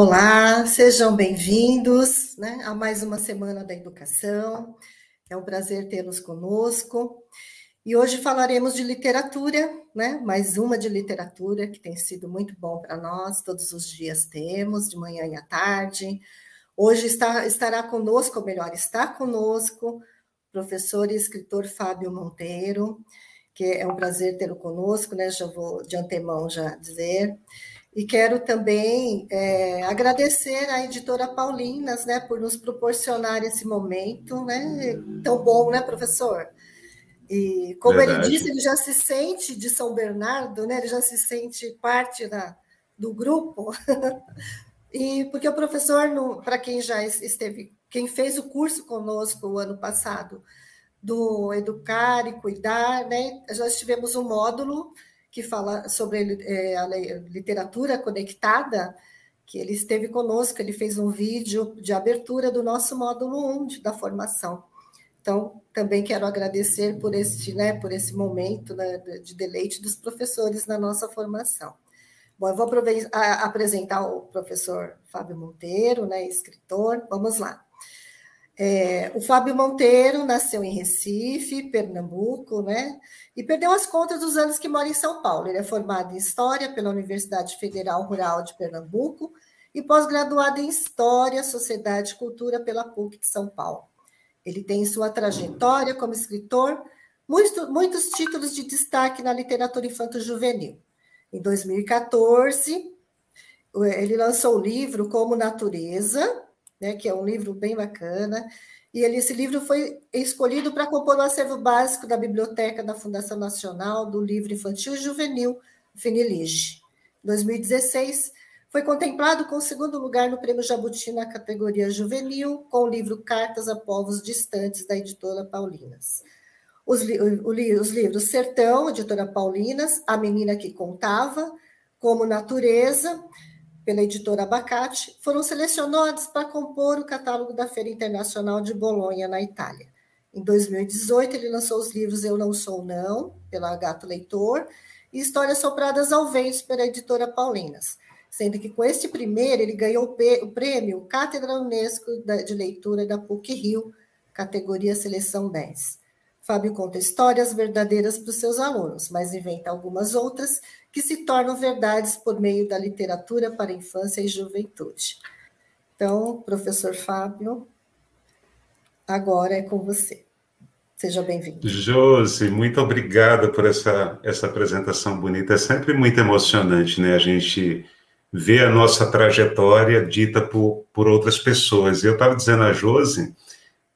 Olá, sejam bem-vindos né, a mais uma Semana da Educação. É um prazer tê-los conosco. E hoje falaremos de literatura, né? Mais uma de literatura que tem sido muito bom para nós. Todos os dias temos, de manhã e à tarde. Hoje está, estará conosco, ou melhor, está conosco, o professor e escritor Fábio Monteiro, que é um prazer tê-lo conosco, né? Já vou de antemão já dizer. E quero também é, agradecer à editora Paulinas, né, por nos proporcionar esse momento, né, tão bom, né, professor? E como Verdade. ele disse, ele já se sente de São Bernardo, né? Ele já se sente parte da, do grupo. e porque o professor, para quem já esteve, quem fez o curso conosco o ano passado do Educar e Cuidar, né? Já tivemos um módulo que fala sobre é, a literatura conectada, que ele esteve conosco, ele fez um vídeo de abertura do nosso módulo 1 de, da formação. Então, também quero agradecer por este, né, por esse momento né, de deleite dos professores na nossa formação. Bom, eu vou apresentar o professor Fábio Monteiro, né, escritor. Vamos lá. É, o Fábio Monteiro nasceu em Recife, Pernambuco, né? E perdeu as contas dos anos que mora em São Paulo. Ele é formado em História pela Universidade Federal Rural de Pernambuco e pós-graduado em História, Sociedade e Cultura pela PUC de São Paulo. Ele tem em sua trajetória como escritor muitos, muitos títulos de destaque na literatura infanto-juvenil. Em 2014, ele lançou o livro Como Natureza, né, que é um livro bem bacana. E ele, esse livro foi escolhido para compor o acervo básico da Biblioteca da Fundação Nacional do Livro Infantil e Juvenil, Finilige. Em 2016, foi contemplado com o segundo lugar no Prêmio Jabuti na categoria juvenil, com o livro Cartas a Povos Distantes, da editora Paulinas. Os, os livros Sertão, editora Paulinas, A Menina que Contava, Como Natureza, pela editora Abacate, foram selecionados para compor o catálogo da Feira Internacional de Bolonha, na Itália. Em 2018, ele lançou os livros Eu Não Sou Não, pela Gato Leitor, e Histórias Sopradas ao Vento, pela editora Paulinas, sendo que com este primeiro ele ganhou o prêmio Cátedra Unesco de Leitura da PUC-Rio, categoria Seleção 10. Fábio conta histórias verdadeiras para os seus alunos, mas inventa algumas outras que se tornam verdades por meio da literatura para infância e juventude. Então, professor Fábio, agora é com você. Seja bem-vindo. Josi, muito obrigada por essa, essa apresentação bonita. É sempre muito emocionante, né? A gente ver a nossa trajetória dita por, por outras pessoas. Eu estava dizendo a Josi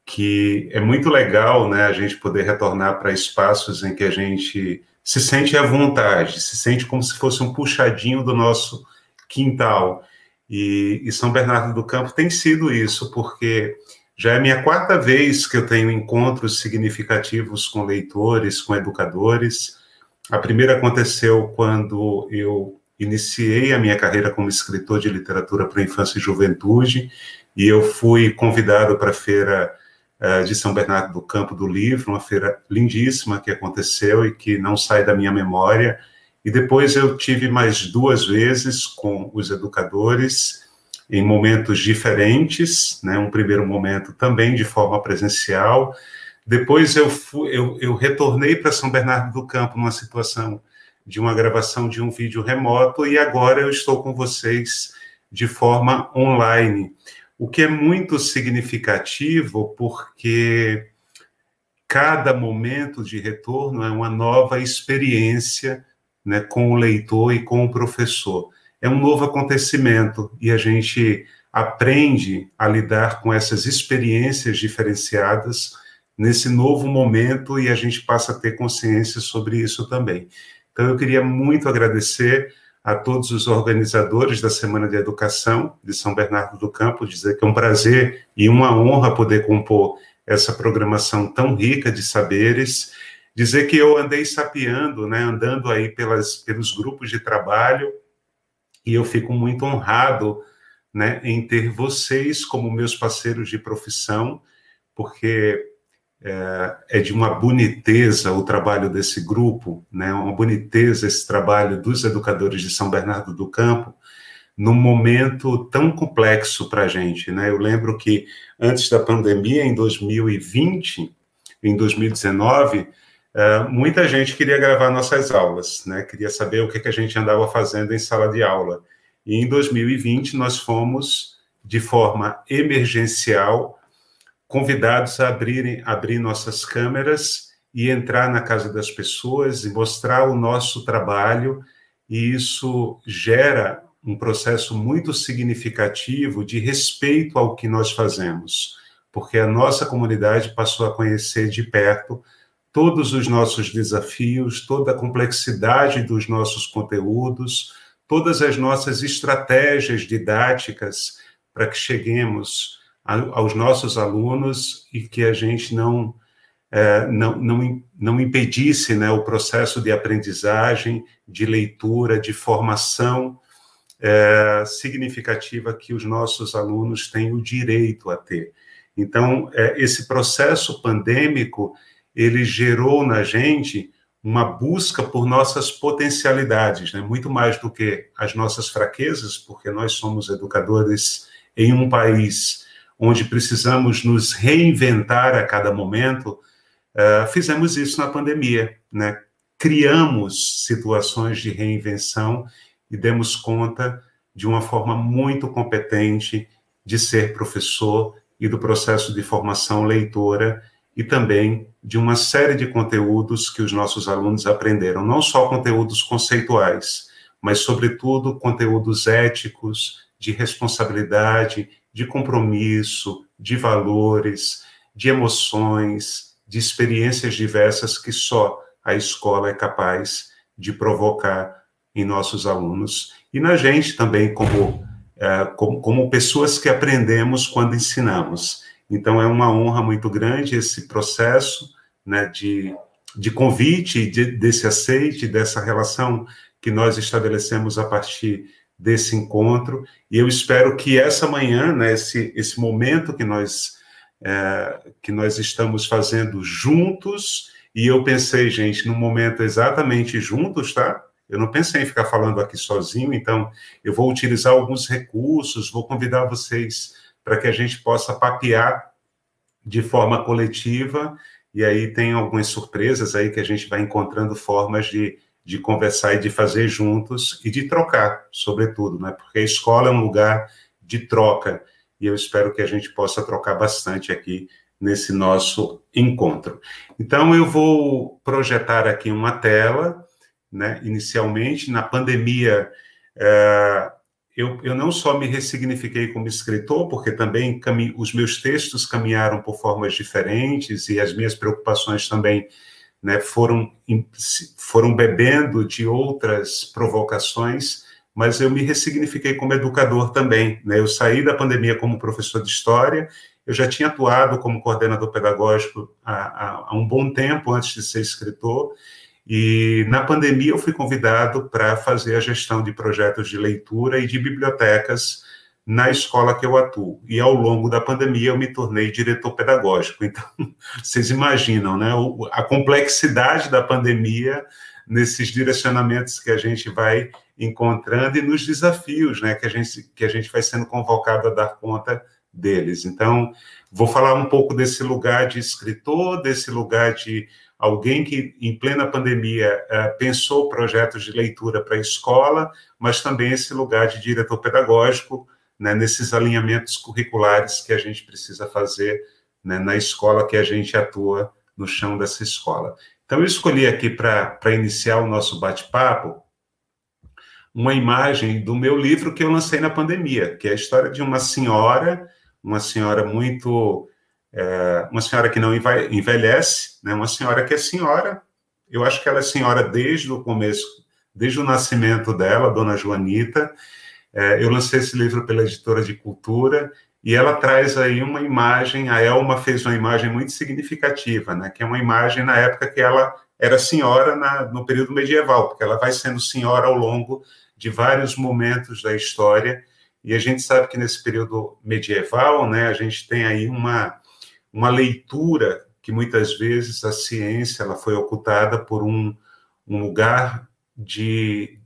que é muito legal, né, a gente poder retornar para espaços em que a gente se sente à vontade, se sente como se fosse um puxadinho do nosso quintal. E, e São Bernardo do Campo tem sido isso, porque já é minha quarta vez que eu tenho encontros significativos com leitores, com educadores. A primeira aconteceu quando eu iniciei a minha carreira como escritor de literatura para infância e juventude, e eu fui convidado para a feira de São Bernardo do Campo do Livro, uma feira lindíssima que aconteceu e que não sai da minha memória. E depois eu tive mais duas vezes com os educadores em momentos diferentes, né? Um primeiro momento também de forma presencial. Depois eu, fui, eu, eu retornei para São Bernardo do Campo numa situação de uma gravação de um vídeo remoto e agora eu estou com vocês de forma online o que é muito significativo porque cada momento de retorno é uma nova experiência né, com o leitor e com o professor. É um novo acontecimento e a gente aprende a lidar com essas experiências diferenciadas nesse novo momento e a gente passa a ter consciência sobre isso também. Então, eu queria muito agradecer a todos os organizadores da Semana de Educação de São Bernardo do Campo, dizer que é um prazer e uma honra poder compor essa programação tão rica de saberes, dizer que eu andei sapeando, né, andando aí pelas, pelos grupos de trabalho, e eu fico muito honrado né, em ter vocês como meus parceiros de profissão, porque é, é, de uma boniteza o trabalho desse grupo, né? uma boniteza esse trabalho dos educadores de São Bernardo do Campo, num momento tão complexo para a gente, né? Eu lembro que antes da pandemia, em 2020, em 2019, Uh, muita gente queria gravar nossas aulas, né? Queria saber o que, que a gente andava fazendo em sala de aula. E em 2020 nós fomos, de forma emergencial, convidados a abrirem, abrir nossas câmeras e entrar na casa das pessoas e mostrar o nosso trabalho. E isso gera um processo muito significativo de respeito ao que nós fazemos, porque a nossa comunidade passou a conhecer de perto todos os nossos desafios, toda a complexidade dos nossos conteúdos, todas as nossas estratégias didáticas para que cheguemos aos nossos alunos e que a gente não é, não, não, não impedisse né, o processo de aprendizagem, de leitura, de formação é, significativa que os nossos alunos têm o direito a ter. Então, é, esse processo pandêmico ele gerou na gente uma busca por nossas potencialidades, né? muito mais do que as nossas fraquezas, porque nós somos educadores em um país onde precisamos nos reinventar a cada momento. Uh, fizemos isso na pandemia, né? criamos situações de reinvenção e demos conta de uma forma muito competente de ser professor e do processo de formação leitora e também de uma série de conteúdos que os nossos alunos aprenderam, não só conteúdos conceituais, mas, sobretudo, conteúdos éticos, de responsabilidade, de compromisso, de valores, de emoções, de experiências diversas que só a escola é capaz de provocar em nossos alunos e na gente também, como, é, como, como pessoas que aprendemos quando ensinamos. Então, é uma honra muito grande esse processo né, de, de convite, de, desse aceite, dessa relação que nós estabelecemos a partir desse encontro. E eu espero que essa manhã, né, esse, esse momento que nós, é, que nós estamos fazendo juntos, e eu pensei, gente, num momento exatamente juntos, tá? Eu não pensei em ficar falando aqui sozinho, então eu vou utilizar alguns recursos, vou convidar vocês para que a gente possa papear de forma coletiva, e aí tem algumas surpresas aí que a gente vai encontrando formas de, de conversar e de fazer juntos e de trocar, sobretudo, né? Porque a escola é um lugar de troca, e eu espero que a gente possa trocar bastante aqui nesse nosso encontro. Então, eu vou projetar aqui uma tela, né? Inicialmente, na pandemia, é, eu, eu não só me ressignifiquei como escritor, porque também os meus textos caminharam por formas diferentes e as minhas preocupações também né, foram, foram bebendo de outras provocações, mas eu me ressignifiquei como educador também. Né? Eu saí da pandemia como professor de história, eu já tinha atuado como coordenador pedagógico há, há, um bom tempo antes de ser escritor, e na pandemia eu fui convidado para fazer a gestão de projetos de leitura e de bibliotecas na escola que eu atuo. E ao longo da pandemia eu me tornei diretor pedagógico. Então, vocês imaginam, né, a complexidade da pandemia nesses direcionamentos que a gente vai encontrando e nos desafios, né, que a gente que a gente vai sendo convocado a dar conta deles. Então, vou falar um pouco desse lugar de escritor, desse lugar de alguém que, em plena pandemia, eh, pensou projetos de leitura para a escola, mas também esse lugar de diretor pedagógico, né, nesses alinhamentos curriculares que a gente precisa fazer né, na escola que a gente atua no chão dessa escola. Então, eu escolhi aqui para iniciar o nosso bate-papo uma imagem do meu livro que eu lancei na pandemia, que é a história de uma senhora, uma senhora muito é, uma senhora que não envelhece, né, uma senhora que é senhora, eu acho que ela é senhora desde o começo, desde o nascimento dela, Dona Joanita. É, eu lancei esse livro pela editora de cultura e ela traz aí uma imagem, a Elma fez uma imagem muito significativa, né, que é uma imagem na época que ela era senhora na, no período medieval, porque ela vai sendo senhora ao longo de vários momentos da história, e a gente sabe que nesse período medieval, né, a gente tem aí uma, uma leitura que muitas vezes a ciência ela foi ocultada por um, um lugar de,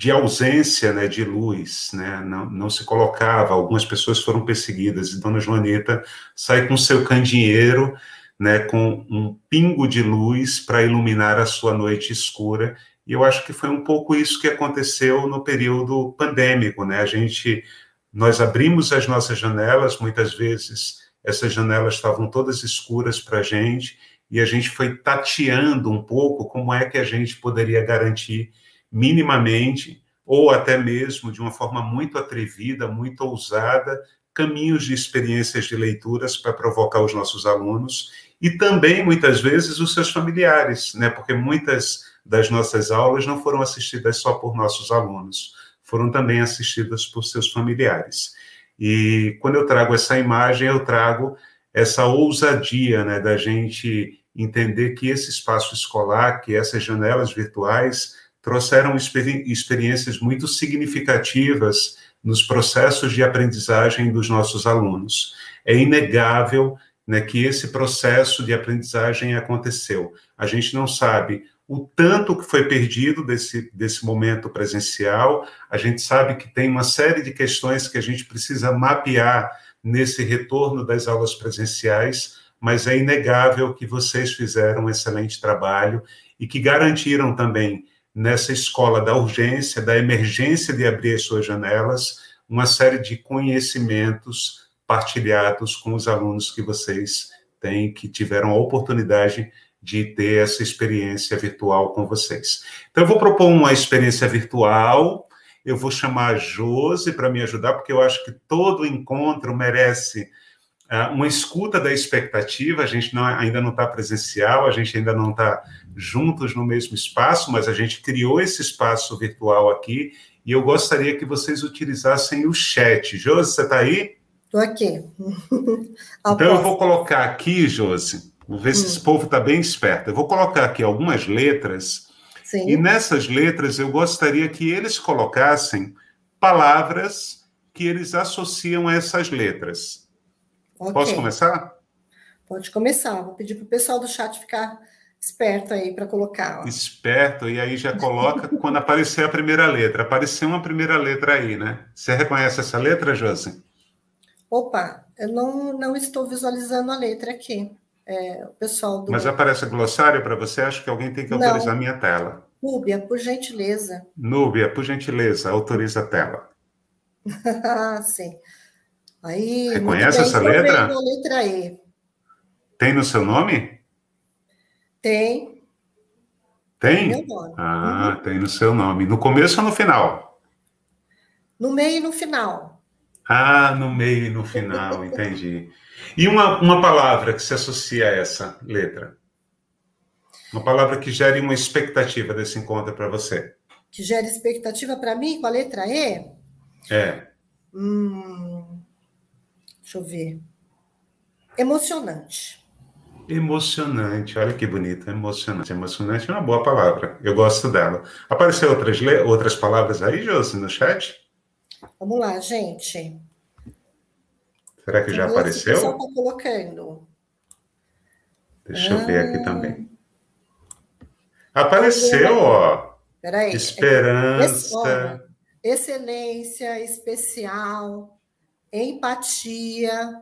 de ausência né, de luz, né, não, não se colocava, algumas pessoas foram perseguidas, e Dona Joaneta sai com seu candeeiro, né, com um pingo de luz para iluminar a sua noite escura, e eu acho que foi um pouco isso que aconteceu no período pandêmico, né, a gente, nós abrimos as nossas janelas, muitas vezes essas janelas estavam todas escuras para a gente, e a gente foi tateando um pouco como é que a gente poderia garantir minimamente, ou até mesmo de uma forma muito atrevida, muito ousada, caminhos de experiências de leituras para provocar os nossos alunos e também, muitas vezes, os seus familiares, né? porque muitas das nossas aulas não foram assistidas só por nossos alunos, foram também assistidas por seus familiares. E quando eu trago essa imagem, eu trago essa ousadia né, da gente entender que esse espaço escolar, que essas janelas virtuais, trouxeram experi experiências muito significativas nos processos de aprendizagem dos nossos alunos. É inegável né, que esse processo de aprendizagem aconteceu. A gente não sabe o tanto que foi perdido desse, desse momento presencial, a gente sabe que tem uma série de questões que a gente precisa mapear nesse retorno das aulas presenciais, mas é inegável que vocês fizeram um excelente trabalho e que garantiram também nessa escola da urgência, da emergência de abrir as suas janelas, uma série de conhecimentos partilhados com os alunos que vocês têm, que tiveram a oportunidade de ter essa experiência virtual com vocês. Então, eu vou propor uma experiência virtual, eu vou chamar a Josi para me ajudar, porque eu acho que todo encontro merece uh, uma escuta da expectativa, a gente não, ainda não está presencial, a gente ainda não está juntos no mesmo espaço, mas a gente criou esse espaço virtual aqui e eu gostaria que vocês utilizassem o chat. Josi, você está aí? Estou aqui. então eu vou colocar aqui, Josi, vou ver hum. se esse hum. povo está bem esperto. Eu vou colocar aqui algumas letras Sim. e nessas letras eu gostaria que eles colocassem palavras que eles associam a essas letras. Okay. Posso começar? Pode começar. Vou pedir para o pessoal do chat ficar Esperto aí para colocar. Ó. Esperto, e aí já coloca quando aparecer a primeira letra. Apareceu uma primeira letra aí, né? Você reconhece essa letra, Josi? Opa, eu não, não estou visualizando a letra aqui. É, o pessoal do... Mas aparece glossário para você? Acho que alguém tem que autorizar a minha tela. Núbia, por gentileza. Núbia, por gentileza, autoriza a tela. Sim. Aí, Reconhece essa letra? A letra E. Tem no seu nome? Tem. Tem? Ah, uhum. tem no seu nome. No começo ou no final? No meio e no final. Ah, no meio e no final, entendi. E uma, uma palavra que se associa a essa letra? Uma palavra que gere uma expectativa desse encontro para você. Que gere expectativa para mim com a letra E? É. Hum, deixa eu ver. Emocionante. Emocionante, olha que bonito, emocionante. Emocionante é uma boa palavra, eu gosto dela. Apareceu outras, outras palavras aí, Josi, no chat? Vamos lá, gente. Será que já apareceu? Pessoal está colocando. Deixa ah. eu ver aqui ah. também. Apareceu, ó. Peraí. Esperança. Excelência, especial, empatia,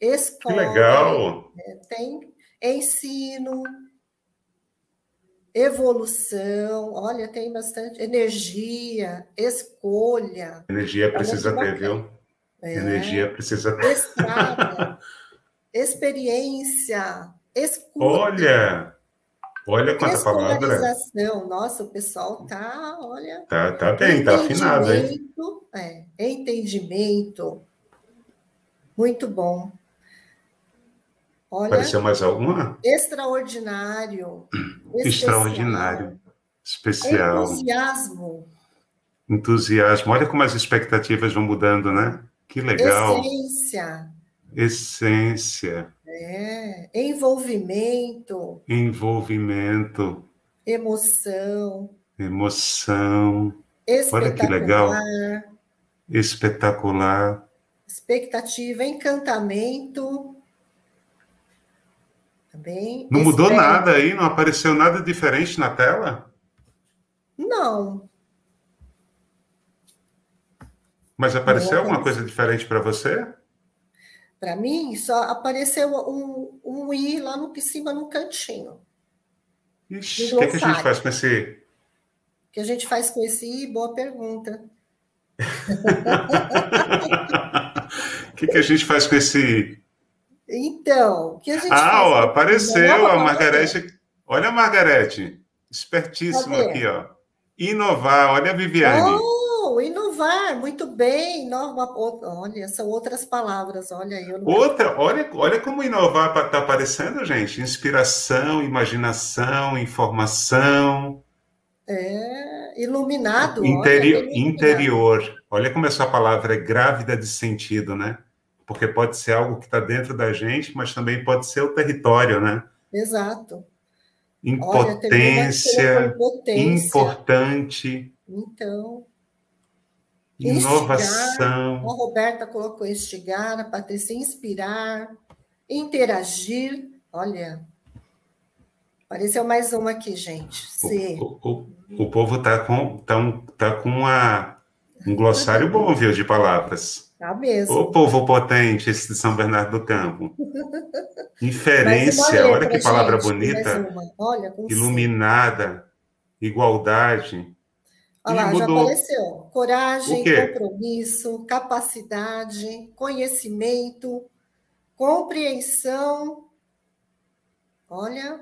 escola. Que legal. É, tem ensino, evolução, olha, tem bastante energia, escolha. Energia precisa ter, viu? É. Energia precisa ter. Estrada, experiência, escuta. Olha, olha quanta palavra. Nossa, o pessoal tá, olha. Tá, tá bem, tá afinado, hein? É, entendimento. Muito bom. Olha, Apareceu mais alguma? Extraordinário. Extraordinário. Especial. Entusiasmo. Entusiasmo. Olha como as expectativas vão mudando, né? Que legal. Essência. Essência. É. Envolvimento. Envolvimento. Emoção. Emoção. Olha que legal. Espetacular. Expectativa, encantamento Também. Não mudou nada aí? Não apareceu nada diferente na tela? Não. Mas apareceu alguma coisa diferente para você? Para mim, só apareceu um, um i lá no em cima no cantinho. Ixi, o que, que, a gente faz com esse? O que a gente faz com esse i? Boa pergunta. O que, que a gente faz com esse Então, o que a gente ah, ó, apareceu a Margarete. Olha a Margarete, espertíssima aqui, ó. Inovar, olha a Viviane. Oh, inovar, muito bem. Nova, olha, são outras palavras, olha aí. Outra, olha, olha como inovar está aparecendo, gente. Inspiração, imaginação, informação. É, iluminado. Interi olha, interior. Olha como essa palavra é grávida de sentido, né? Porque pode ser algo que está dentro da gente, mas também pode ser o território, né? Exato. Impotência, Olha, importante. Então. Inovação. Instigar, a Roberta colocou instigar, a Patrícia inspirar, interagir. Olha, apareceu mais uma aqui, gente. C. O, o, o povo está com, tá, tá com uma, um glossário bom, viu, de palavras. Tá mesmo. O povo potente, esse de São Bernardo do Campo. Inferência, olha que palavra gente, bonita. Olha, Iluminada, igualdade. Olha lá, já apareceu. Coragem, compromisso, capacidade, conhecimento, compreensão. Olha,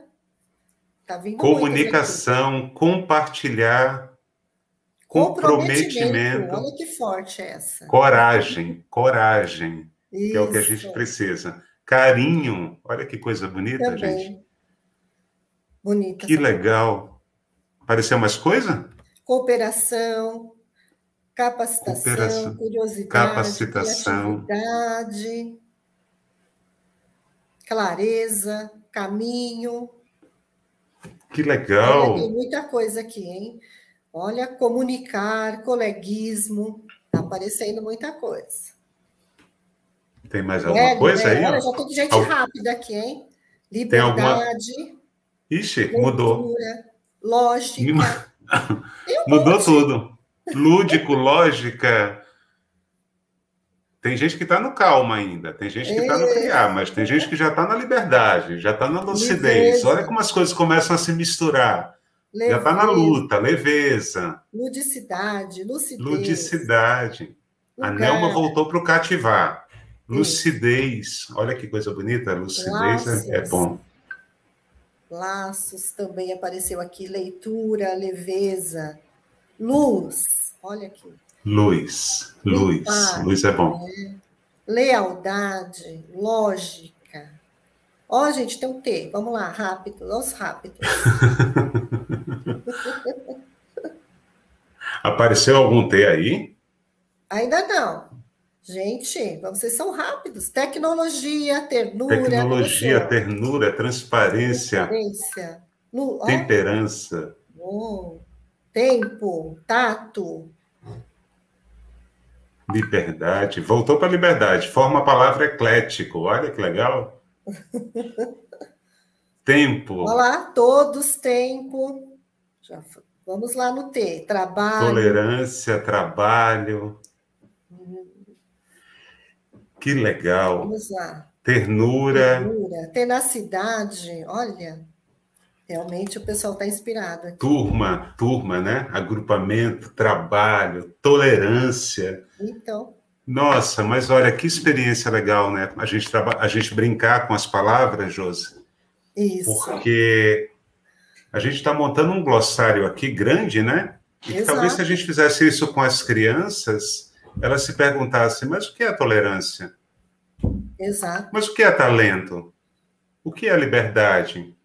tá vindo Comunicação, compartilhar, comprometimento. Olha que forte é essa. Coragem, coragem, Isso. que é o que a gente precisa. Carinho, olha que coisa bonita, Também. gente. Bonita. Que legal. Apareceu mais coisa? Cooperação, capacitação, Cooperação, curiosidade, capacitação, criatividade, clareza, caminho. Que legal. Olha, tem muita coisa aqui, hein? Olha, comunicar, coleguismo, tá aparecendo muita coisa. Tem mais alguma é, coisa é, aí? Olha, já tem gente Al... rápida aqui, hein? Liberdade. Alguma... Ixi, cultura, mudou. Lógica. Um Mudou monte. tudo. Lúdico, lógica. Tem gente que está no calma ainda, tem gente que está no criar, mas tem gente que já está na liberdade, já está na lucidez. Olha como as coisas começam a se misturar. Leveza. Já está na luta, leveza. Ludicidade, lucidez. Ludicidade. Lugar. A Nelma voltou para o cativar. Lucidez. Olha que coisa bonita. Lucidez é, é bom. Laços também apareceu aqui. Leitura, leveza. Luz. Olha aqui. Luz. Luz. Luz é bom. É. Lealdade, lógica. Ó, oh, gente, tem um T. Vamos lá, rápido. Os rápidos. Apareceu algum T aí? Ainda não. Gente, vocês são rápidos. Tecnologia, ternura. Tecnologia, ternura, transparência. Transparência. No, temperança. Oh, tempo, tato. Liberdade. Voltou para liberdade. Forma a palavra eclético. Olha que legal. tempo. Olá, todos, tempo. Já, vamos lá no T. Trabalho. Tolerância, trabalho. Que legal. Vamos lá. Ternura. Ternura, tenacidade, olha. Realmente o pessoal está inspirado aqui. Turma, turma, né? Agrupamento, trabalho, tolerância. Então. Nossa, mas olha que experiência legal, né? A gente, traba... a gente brincar com as palavras, Josi. Isso. Porque a gente está montando um glossário aqui grande, né? E talvez se a gente fizesse isso com as crianças, ela se perguntasse: mas o que é tolerância? Exato. Mas o que é talento? O que é liberdade?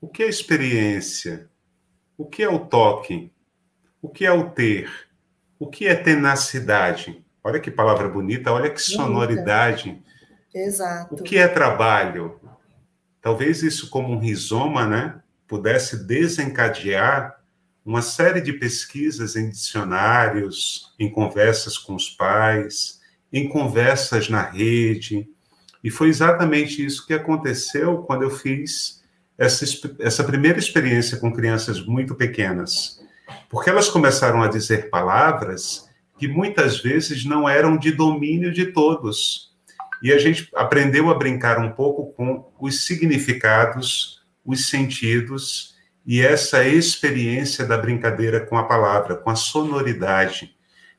O que é experiência? O que é o toque? O que é o ter? O que é tenacidade? Olha que palavra bonita, olha que sonoridade. Exato. O que é trabalho? Talvez isso, como um rizoma, né, pudesse desencadear uma série de pesquisas em dicionários, em conversas com os pais, em conversas na rede. E foi exatamente isso que aconteceu quando eu fiz essa, essa primeira experiência com crianças muito pequenas. Porque elas começaram a dizer palavras que muitas vezes não eram de domínio de todos. E a gente aprendeu a brincar um pouco com os significados, os sentidos e essa experiência da brincadeira com a palavra, com a sonoridade,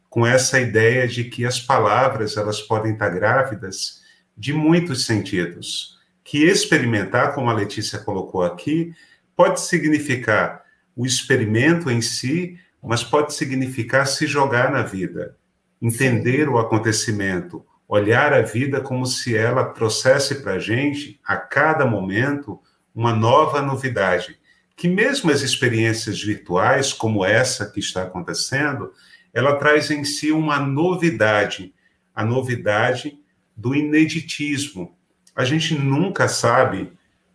com essa ideia de que as palavras elas podem estar grávidas de muitos sentidos. Que experimentar, como a Letícia colocou aqui, pode significar o experimento em si, mas pode significar se jogar na vida, entender o acontecimento, olhar a vida como se ela trouxesse para a gente, a cada momento, uma nova novidade. Que mesmo as experiências virtuais, como essa que está acontecendo, ela traz em si uma novidade, a novidade do ineditismo. A gente nunca sabe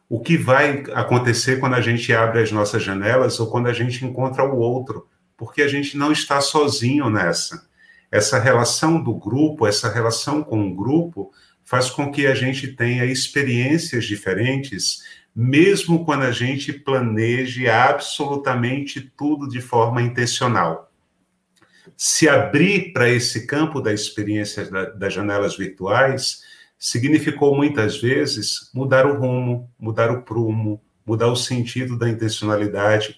o que vai acontecer quando a gente abre as nossas janelas ou quando a gente encontra o outro, porque a gente não está sozinho nessa. Essa relação do grupo, essa relação com o grupo, faz com que a gente tenha experiências diferentes, mesmo quando a gente planeje absolutamente tudo de forma intencional. Se abrir para esse campo da experiência da, das janelas virtuais significou muitas vezes mudar o rumo, mudar o prumo, mudar o sentido da intencionalidade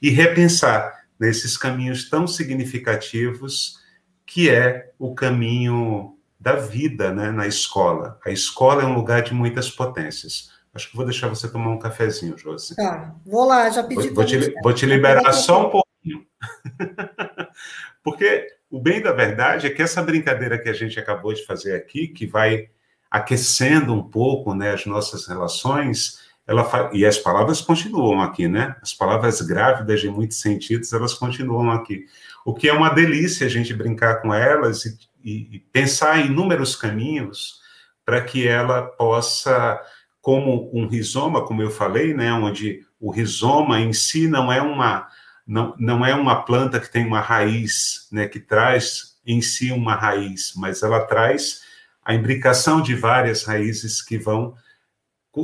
e repensar nesses caminhos tão significativos que é o caminho da vida né, na escola. A escola é um lugar de muitas potências. Acho que vou deixar você tomar um cafezinho, Josi. Tá, vou lá, já pedi. Vou, vou, te, vou te liberar só um pouquinho. Porque o bem da verdade é que essa brincadeira que a gente acabou de fazer aqui, que vai aquecendo um pouco né, as nossas relações, ela fa... e as palavras continuam aqui, né? As palavras grávidas, em muitos sentidos, elas continuam aqui. O que é uma delícia a gente brincar com elas e, e, pensar em inúmeros caminhos para que ela possa, como um rizoma, como eu falei, né, onde o rizoma em si não é uma não, não é uma planta que tem uma raiz, né, que traz em si uma raiz, mas ela traz a imbricação de várias raízes que vão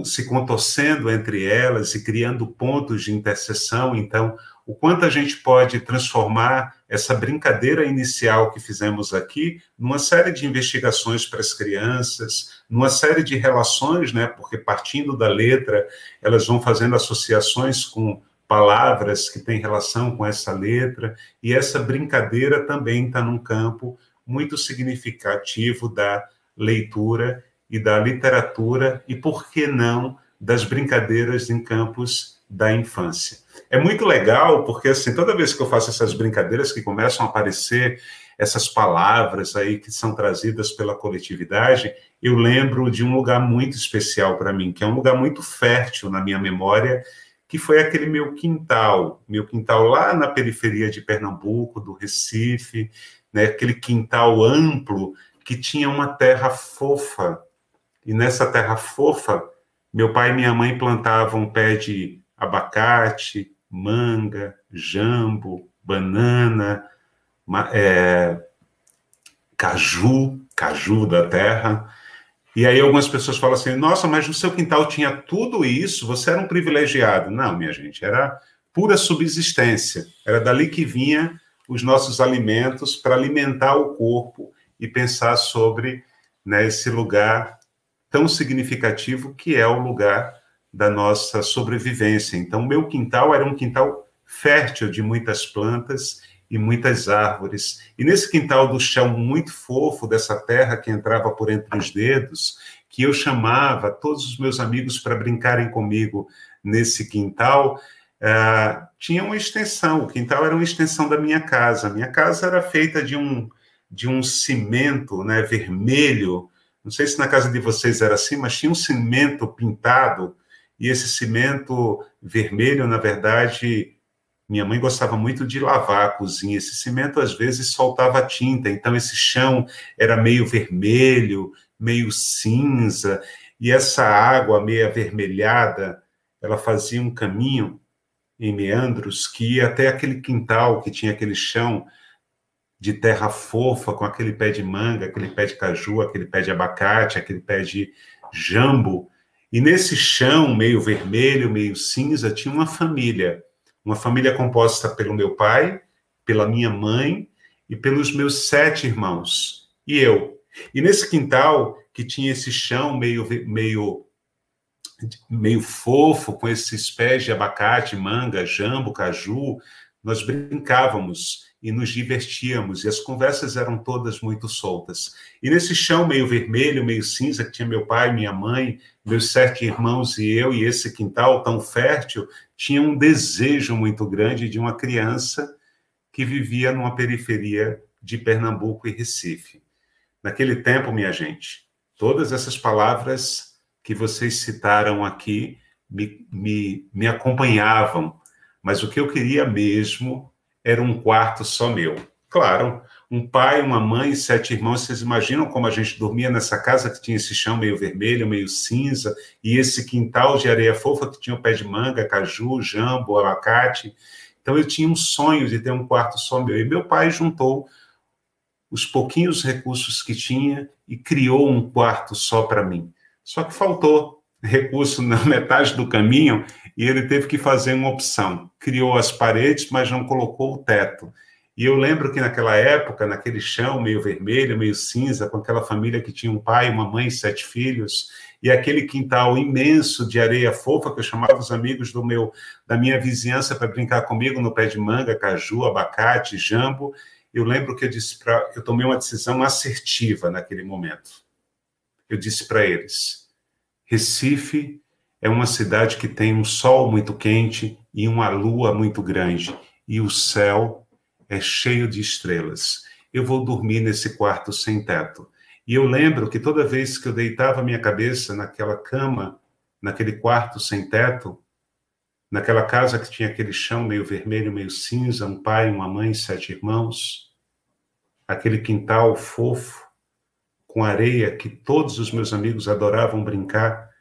se contorcendo entre elas e criando pontos de interseção. Então, o quanto a gente pode transformar essa brincadeira inicial que fizemos aqui numa série de investigações para as crianças, numa série de relações, né? Porque partindo da letra, elas vão fazendo associações com palavras que têm relação com essa letra, e essa brincadeira também está num campo muito significativo da leitura e da literatura, e por que não das brincadeiras em campos da infância. É muito legal, porque assim, toda vez que eu faço essas brincadeiras que começam a aparecer essas palavras aí que são trazidas pela coletividade, eu lembro de um lugar muito especial para mim, que é um lugar muito fértil na minha memória, que foi aquele meu quintal, meu quintal lá na periferia de Pernambuco, do Recife, né, aquele quintal amplo que tinha uma terra fofa. E nessa terra fofa, meu pai e minha mãe plantavam pé de abacate, manga, jambo, banana, é, caju, caju da terra. E aí algumas pessoas falam assim: nossa, mas no seu quintal tinha tudo isso, você era um privilegiado. Não, minha gente, era pura subsistência. Era dali que vinha os nossos alimentos para alimentar o corpo e pensar sobre né, esse lugar tão significativo que é o lugar da nossa sobrevivência. Então, meu quintal era um quintal fértil de muitas plantas e muitas árvores. E nesse quintal do chão muito fofo, dessa terra que entrava por entre os dedos, que eu chamava todos os meus amigos para brincarem comigo nesse quintal, uh, tinha uma extensão. O quintal era uma extensão da minha casa. Minha casa era feita de um, de um cimento né, vermelho. Não sei se na casa de vocês era assim, mas tinha um cimento pintado. E esse cimento vermelho, na verdade, minha mãe gostava muito de lavar a cozinha. Esse cimento às vezes soltava tinta, então esse chão era meio vermelho, meio cinza, e essa água meio avermelhada, ela fazia um caminho em meandros que ia até aquele quintal que tinha aquele chão de terra fofa, com aquele pé de manga, aquele pé de caju, aquele pé de abacate, aquele pé de jambo. E nesse chão meio vermelho, meio cinza, tinha uma família. Uma família composta pelo meu pai, pela minha mãe e pelos meus sete irmãos, e eu. E nesse quintal, que tinha esse chão meio, meio, meio fofo, com esses pés de abacate, manga, jambo, caju, nós brincávamos e nos divertíamos, e as conversas eram todas muito soltas. E nesse chão meio vermelho, meio cinza, que tinha meu pai, minha mãe, meus sete irmãos e eu, e esse quintal tão fértil, tinha um desejo muito grande de uma criança que vivia numa periferia de Pernambuco e Recife. Naquele tempo, minha gente, todas essas palavras que vocês citaram aqui me, me, me acompanhavam, mas o que eu queria mesmo era um quarto só meu. Claro, um pai, uma mãe, sete irmãos. Vocês imaginam como a gente dormia nessa casa que tinha esse chão meio vermelho, meio cinza, e esse quintal de areia fofa que tinha o pé de manga, caju, jambo, abacate. Então eu tinha um sonho de ter um quarto só meu. E meu pai juntou os pouquinhos recursos que tinha e criou um quarto só para mim. Só que faltou recurso na metade do caminho e ele teve que fazer uma opção. Criou as paredes, mas não colocou o teto. E eu lembro que naquela época, naquele chão meio vermelho, meio cinza, com aquela família que tinha um pai, uma mãe, sete filhos, e aquele quintal imenso de areia fofa que eu chamava os amigos do meu da minha vizinhança para brincar comigo no pé de manga, caju, abacate, jambo. Eu lembro que eu disse para eu tomei uma decisão assertiva naquele momento. Eu disse para eles: Recife é uma cidade que tem um sol muito quente e uma lua muito grande, e o céu é cheio de estrelas. Eu vou dormir nesse quarto sem teto. E eu lembro que toda vez que eu deitava minha cabeça naquela cama, naquele quarto sem teto, naquela casa que tinha aquele chão meio vermelho, meio cinza, um pai, uma mãe, sete irmãos, aquele quintal fofo, com areia que todos os meus amigos adoravam brincar,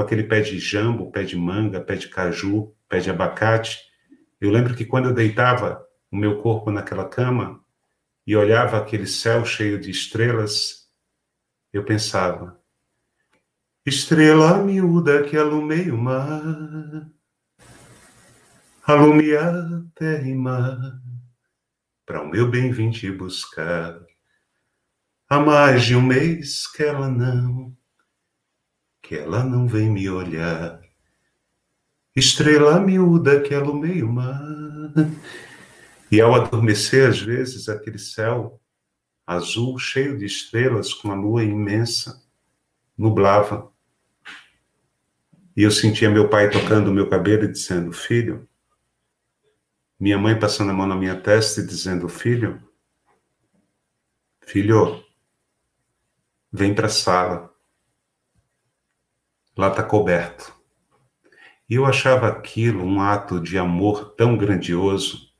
com aquele pé de jambo, pé de manga, pé de caju, pé de abacate. Eu lembro que quando eu deitava o meu corpo naquela cama e olhava aquele céu cheio de estrelas, eu pensava: estrela miúda que alumei o mar, alume a terra e mar, para o meu bem vim te buscar. Há mais de um mês que ela não que ela não vem me olhar. Estrela miúda que alumei o mar. E ao adormecer, às vezes, aquele céu azul, cheio de estrelas, com a lua imensa, nublava. E eu sentia meu pai tocando o meu cabelo e dizendo: Filho. Minha mãe passando a mão na minha testa e dizendo: Filho, filho, vem para a sala lá está coberto. E eu achava aquilo um ato de amor tão grandioso.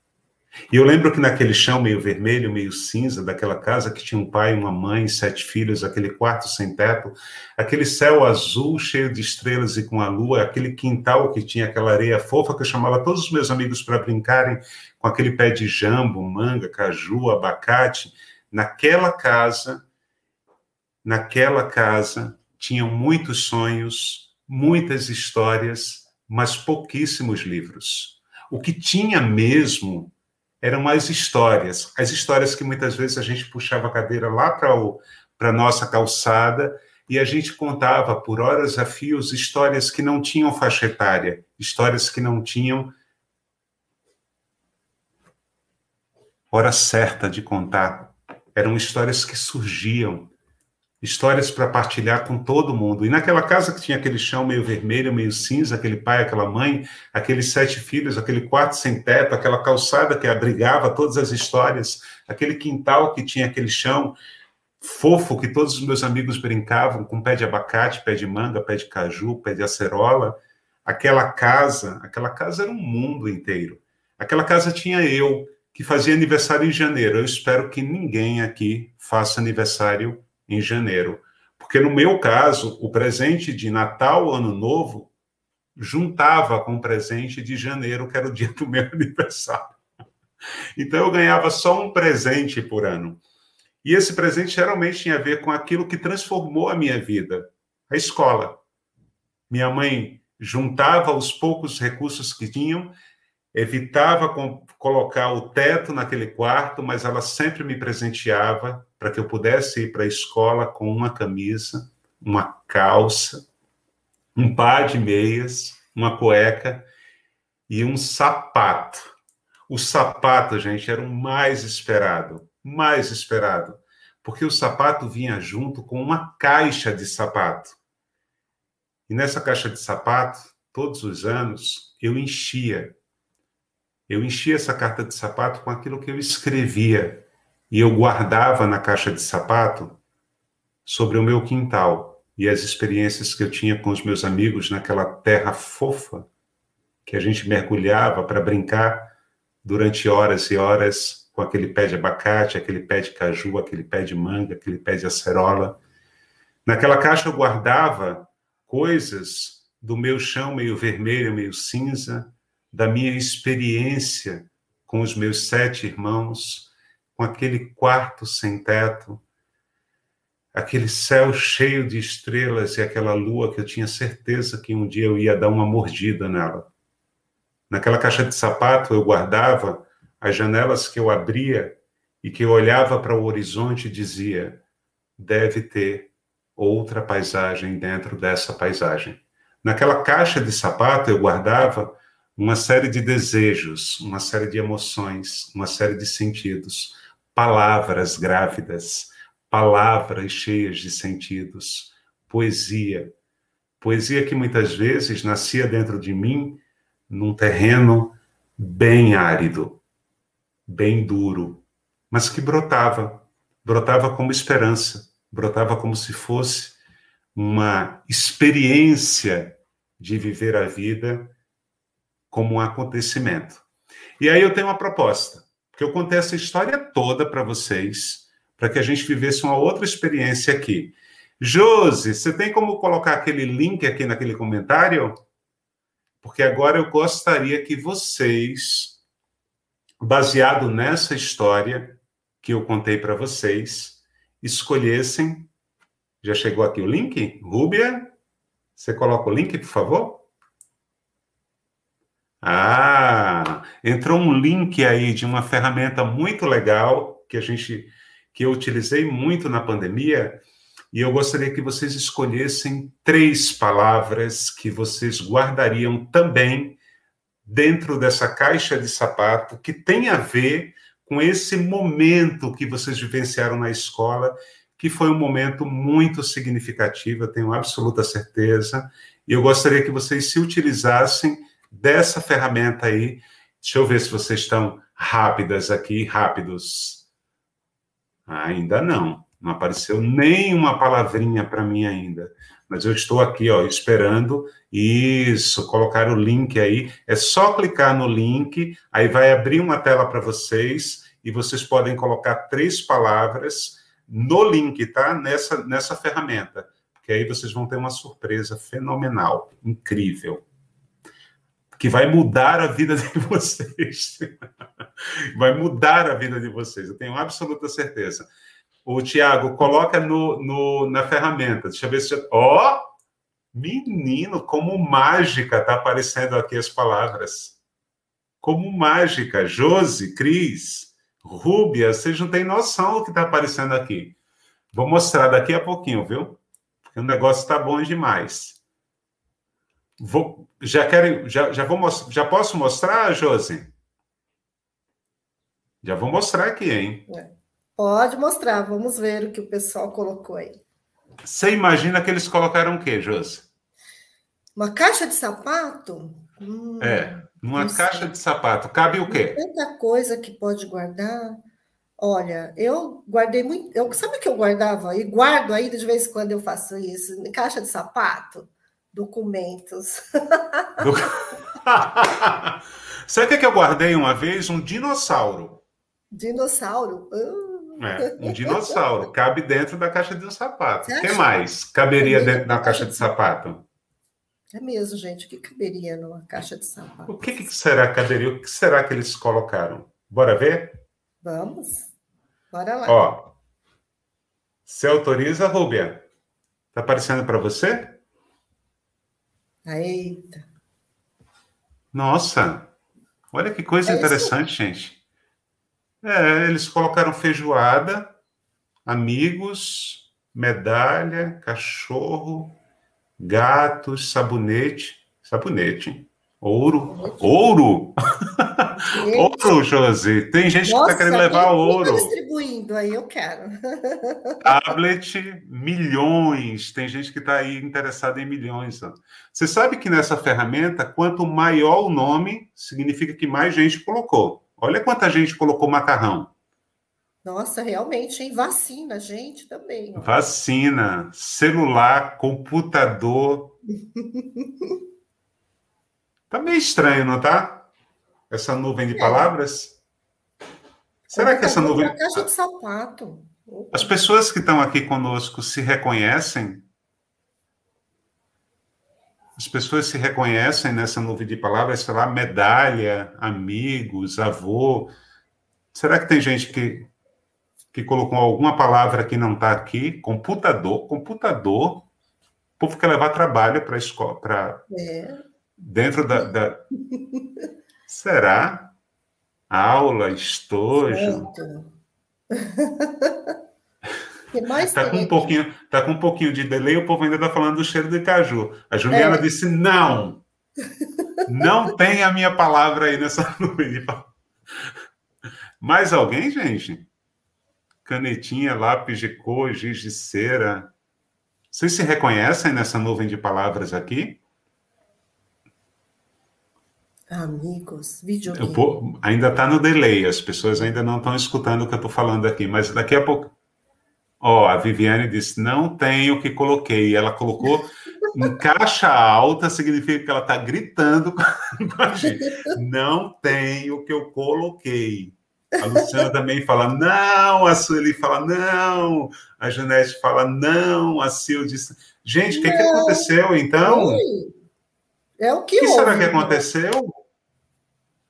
E eu lembro que naquele chão meio vermelho, meio cinza, daquela casa que tinha um pai, uma mãe, sete filhos, aquele quarto sem teto, aquele céu azul cheio de estrelas e com a lua, aquele quintal que tinha aquela areia fofa que eu chamava todos os meus amigos para brincarem com aquele pé de jambo, manga, caju, abacate. Naquela casa, naquela casa, tinham muitos sonhos, muitas histórias, mas pouquíssimos livros. O que tinha mesmo eram mais histórias, as histórias que muitas vezes a gente puxava a cadeira lá para a nossa calçada e a gente contava por horas a fios histórias que não tinham faixa etária, histórias que não tinham hora certa de contar. Eram histórias que surgiam histórias para partilhar com todo mundo. E naquela casa que tinha aquele chão meio vermelho, meio cinza, aquele pai, aquela mãe, aqueles sete filhos, aquele quarto sem teto, aquela calçada que abrigava todas as histórias, aquele quintal que tinha aquele chão fofo que todos os meus amigos brincavam com pé de abacate, pé de manga, pé de caju, pé de acerola. Aquela casa, aquela casa era um mundo inteiro. Aquela casa tinha eu, que fazia aniversário em janeiro. Eu espero que ninguém aqui faça aniversário em janeiro. Porque no meu caso, o presente de Natal, Ano Novo, juntava com o presente de janeiro, que era o dia do meu aniversário. Então eu ganhava só um presente por ano. E esse presente geralmente tinha a ver com aquilo que transformou a minha vida, a escola. Minha mãe juntava os poucos recursos que tinham evitava colocar o teto naquele quarto, mas ela sempre me presenteava para que eu pudesse ir para a escola com uma camisa, uma calça, um par de meias, uma cueca e um sapato. O sapato, gente, era o mais esperado, mais esperado, porque o sapato vinha junto com uma caixa de sapato. E nessa caixa de sapato, todos os anos, eu enchia eu enchia essa carta de sapato com aquilo que eu escrevia e eu guardava na caixa de sapato sobre o meu quintal e as experiências que eu tinha com os meus amigos naquela terra fofa que a gente mergulhava para brincar durante horas e horas com aquele pé de abacate, aquele pé de caju, aquele pé de manga, aquele pé de acerola. Naquela caixa eu guardava coisas do meu chão meio vermelho, meio cinza, da minha experiência com os meus sete irmãos, com aquele quarto sem teto, aquele céu cheio de estrelas e aquela lua que eu tinha certeza que um dia eu ia dar uma mordida nela. Naquela caixa de sapato eu guardava as janelas que eu abria e que eu olhava para o horizonte e dizia: deve ter outra paisagem dentro dessa paisagem. Naquela caixa de sapato eu guardava uma série de desejos, uma série de emoções, uma série de sentidos, palavras grávidas, palavras cheias de sentidos, poesia. Poesia que muitas vezes nascia dentro de mim num terreno bem árido, bem duro, mas que brotava, brotava como esperança, brotava como se fosse uma experiência de viver a vida como um acontecimento. E aí eu tenho uma proposta, que eu contei essa história toda para vocês, para que a gente vivesse uma outra experiência aqui. Josi, você tem como colocar aquele link aqui naquele comentário? Porque agora eu gostaria que vocês, baseado nessa história que eu contei para vocês, escolhessem. Já chegou aqui o link? Rúbia, você coloca o link, por favor? Ah, entrou um link aí de uma ferramenta muito legal que a gente que eu utilizei muito na pandemia, e eu gostaria que vocês escolhessem três palavras que vocês guardariam também dentro dessa caixa de sapato que tem a ver com esse momento que vocês vivenciaram na escola, que foi um momento muito significativo, eu tenho absoluta certeza, e eu gostaria que vocês se utilizassem dessa ferramenta aí. Deixa eu ver se vocês estão rápidas aqui, rápidos. Ainda não. Não apareceu nenhuma palavrinha para mim ainda. Mas eu estou aqui, ó, esperando. Isso, colocar o link aí. É só clicar no link, aí vai abrir uma tela para vocês e vocês podem colocar três palavras no link, tá? Nessa, nessa ferramenta. Porque aí vocês vão ter uma surpresa fenomenal, incrível que vai mudar a vida de vocês. vai mudar a vida de vocês, eu tenho absoluta certeza. O Tiago, coloca no, no, na ferramenta. Deixa eu ver se. Ó! Oh, menino, como mágica tá aparecendo aqui as palavras. Como mágica. Josi, Cris, Rúbia, vocês não têm noção do que está aparecendo aqui. Vou mostrar daqui a pouquinho, viu? Porque o negócio está bom demais. Vou, já quero, já, já, vou, já posso mostrar, Josi? Já vou mostrar aqui, hein? É. Pode mostrar, vamos ver o que o pessoal colocou aí. Você imagina que eles colocaram o quê, Josi? Uma caixa de sapato? Hum, é, uma caixa sei. de sapato. Cabe o quê? Tanta coisa que pode guardar. Olha, eu guardei muito. Eu, sabe o que eu guardava? E guardo ainda de vez em quando eu faço isso? Caixa de sapato documentos. Do... Sabe o que, é que eu guardei uma vez? Um dinossauro. Dinossauro? Uh. É, um dinossauro. Cabe dentro da caixa de um sapato. O que mais caberia dentro da caixa de sapato? É mesmo, gente. O que caberia numa caixa de sapato? O que, que será caberia? O que será que eles colocaram? Bora ver? Vamos. Bora lá. Ó. Você autoriza, Rubia? Tá aparecendo para você? Eita. Nossa, Olha que coisa é interessante, isso? gente. É, eles colocaram feijoada, amigos, medalha, cachorro, gatos, sabonete. Sabonete. Ouro. Ouro! ouro, Josi. Tem gente Nossa, que está querendo levar ouro. distribuindo aí, eu quero. Tablet, milhões. Tem gente que está aí interessada em milhões. Você sabe que nessa ferramenta, quanto maior o nome, significa que mais gente colocou. Olha quanta gente colocou macarrão. Nossa, realmente, hein? Vacina, gente, também. Ó. Vacina, celular, computador. Tá meio estranho, não tá? Essa nuvem de é. palavras. Será que essa nuvem. caixa de sapato. As pessoas que estão aqui conosco se reconhecem? As pessoas se reconhecem nessa nuvem de palavras, sei lá, medalha, amigos, avô. Será que tem gente que, que colocou alguma palavra que não está aqui? Computador, computador. O povo quer levar trabalho para a escola, para é dentro da, da... será aula, estojo. Está com um pouquinho, tá com um pouquinho de delay, o povo ainda está falando do cheiro de caju. A Juliana é. disse não, não tem a minha palavra aí nessa nuvem. Mais alguém, gente? Canetinha, lápis de cor, giz de cera. Vocês se reconhecem nessa nuvem de palavras aqui? Amigos, vídeo. Ainda está no delay, as pessoas ainda não estão escutando o que eu estou falando aqui, mas daqui a pouco. Ó, oh, a Viviane disse: não tem o que coloquei. Ela colocou em caixa alta, significa que ela está gritando com a gente. Não tem o que eu coloquei. A Luciana também fala não, a Sueli fala não, a Janete fala não, a Sil. Gente, o que, que aconteceu então? É o que, o que será que aconteceu?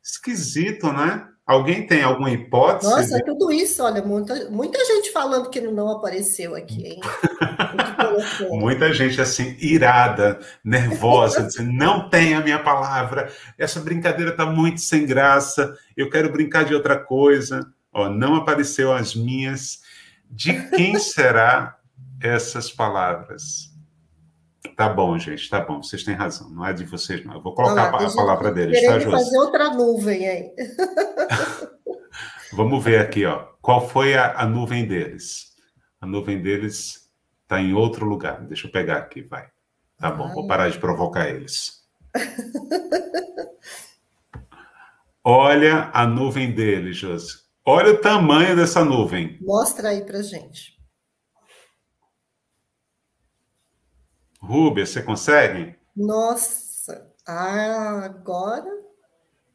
Esquisito, né? Alguém tem alguma hipótese? Nossa, de... tudo isso, olha, muita, muita gente falando que não apareceu aqui, hein? muita gente assim, irada, nervosa, dizendo, não tem a minha palavra, essa brincadeira está muito sem graça, eu quero brincar de outra coisa. Ó, não apareceu as minhas. De quem será essas palavras? Tá bom, gente, tá bom, vocês têm razão, não é de vocês, não. Eu vou colocar lá, a palavra deles, tá, Josi? fazer outra nuvem aí. Vamos ver aqui, ó. Qual foi a, a nuvem deles? A nuvem deles está em outro lugar. Deixa eu pegar aqui, vai. Tá Ai. bom, vou parar de provocar eles. Olha a nuvem deles, Josi. Olha o tamanho dessa nuvem. Mostra aí pra gente. Rúbia, você consegue? Nossa, ah, agora.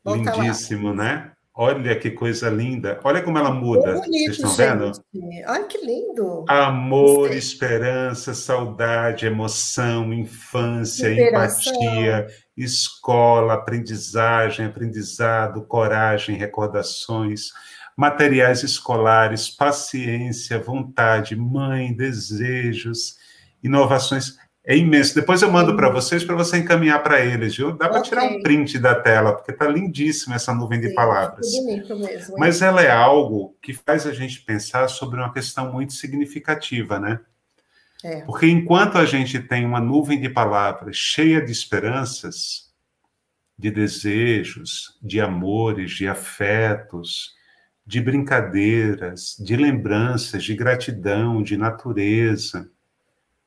Lindíssimo, né? Olha que coisa linda. Olha como ela muda. Bonito, Vocês estão gente. vendo? Ai, que lindo. Amor, Gostei. esperança, saudade, emoção, infância, Liberação. empatia, escola, aprendizagem, aprendizado, coragem, recordações, materiais escolares, paciência, vontade, mãe, desejos, inovações. É imenso. Depois eu mando para vocês para você encaminhar para eles, viu? Dá para okay. tirar um print da tela, porque está lindíssima essa nuvem de Sim, palavras. Bonito mesmo. Mas ela é algo que faz a gente pensar sobre uma questão muito significativa, né? É. Porque enquanto a gente tem uma nuvem de palavras cheia de esperanças, de desejos, de amores, de afetos, de brincadeiras, de lembranças, de gratidão, de natureza,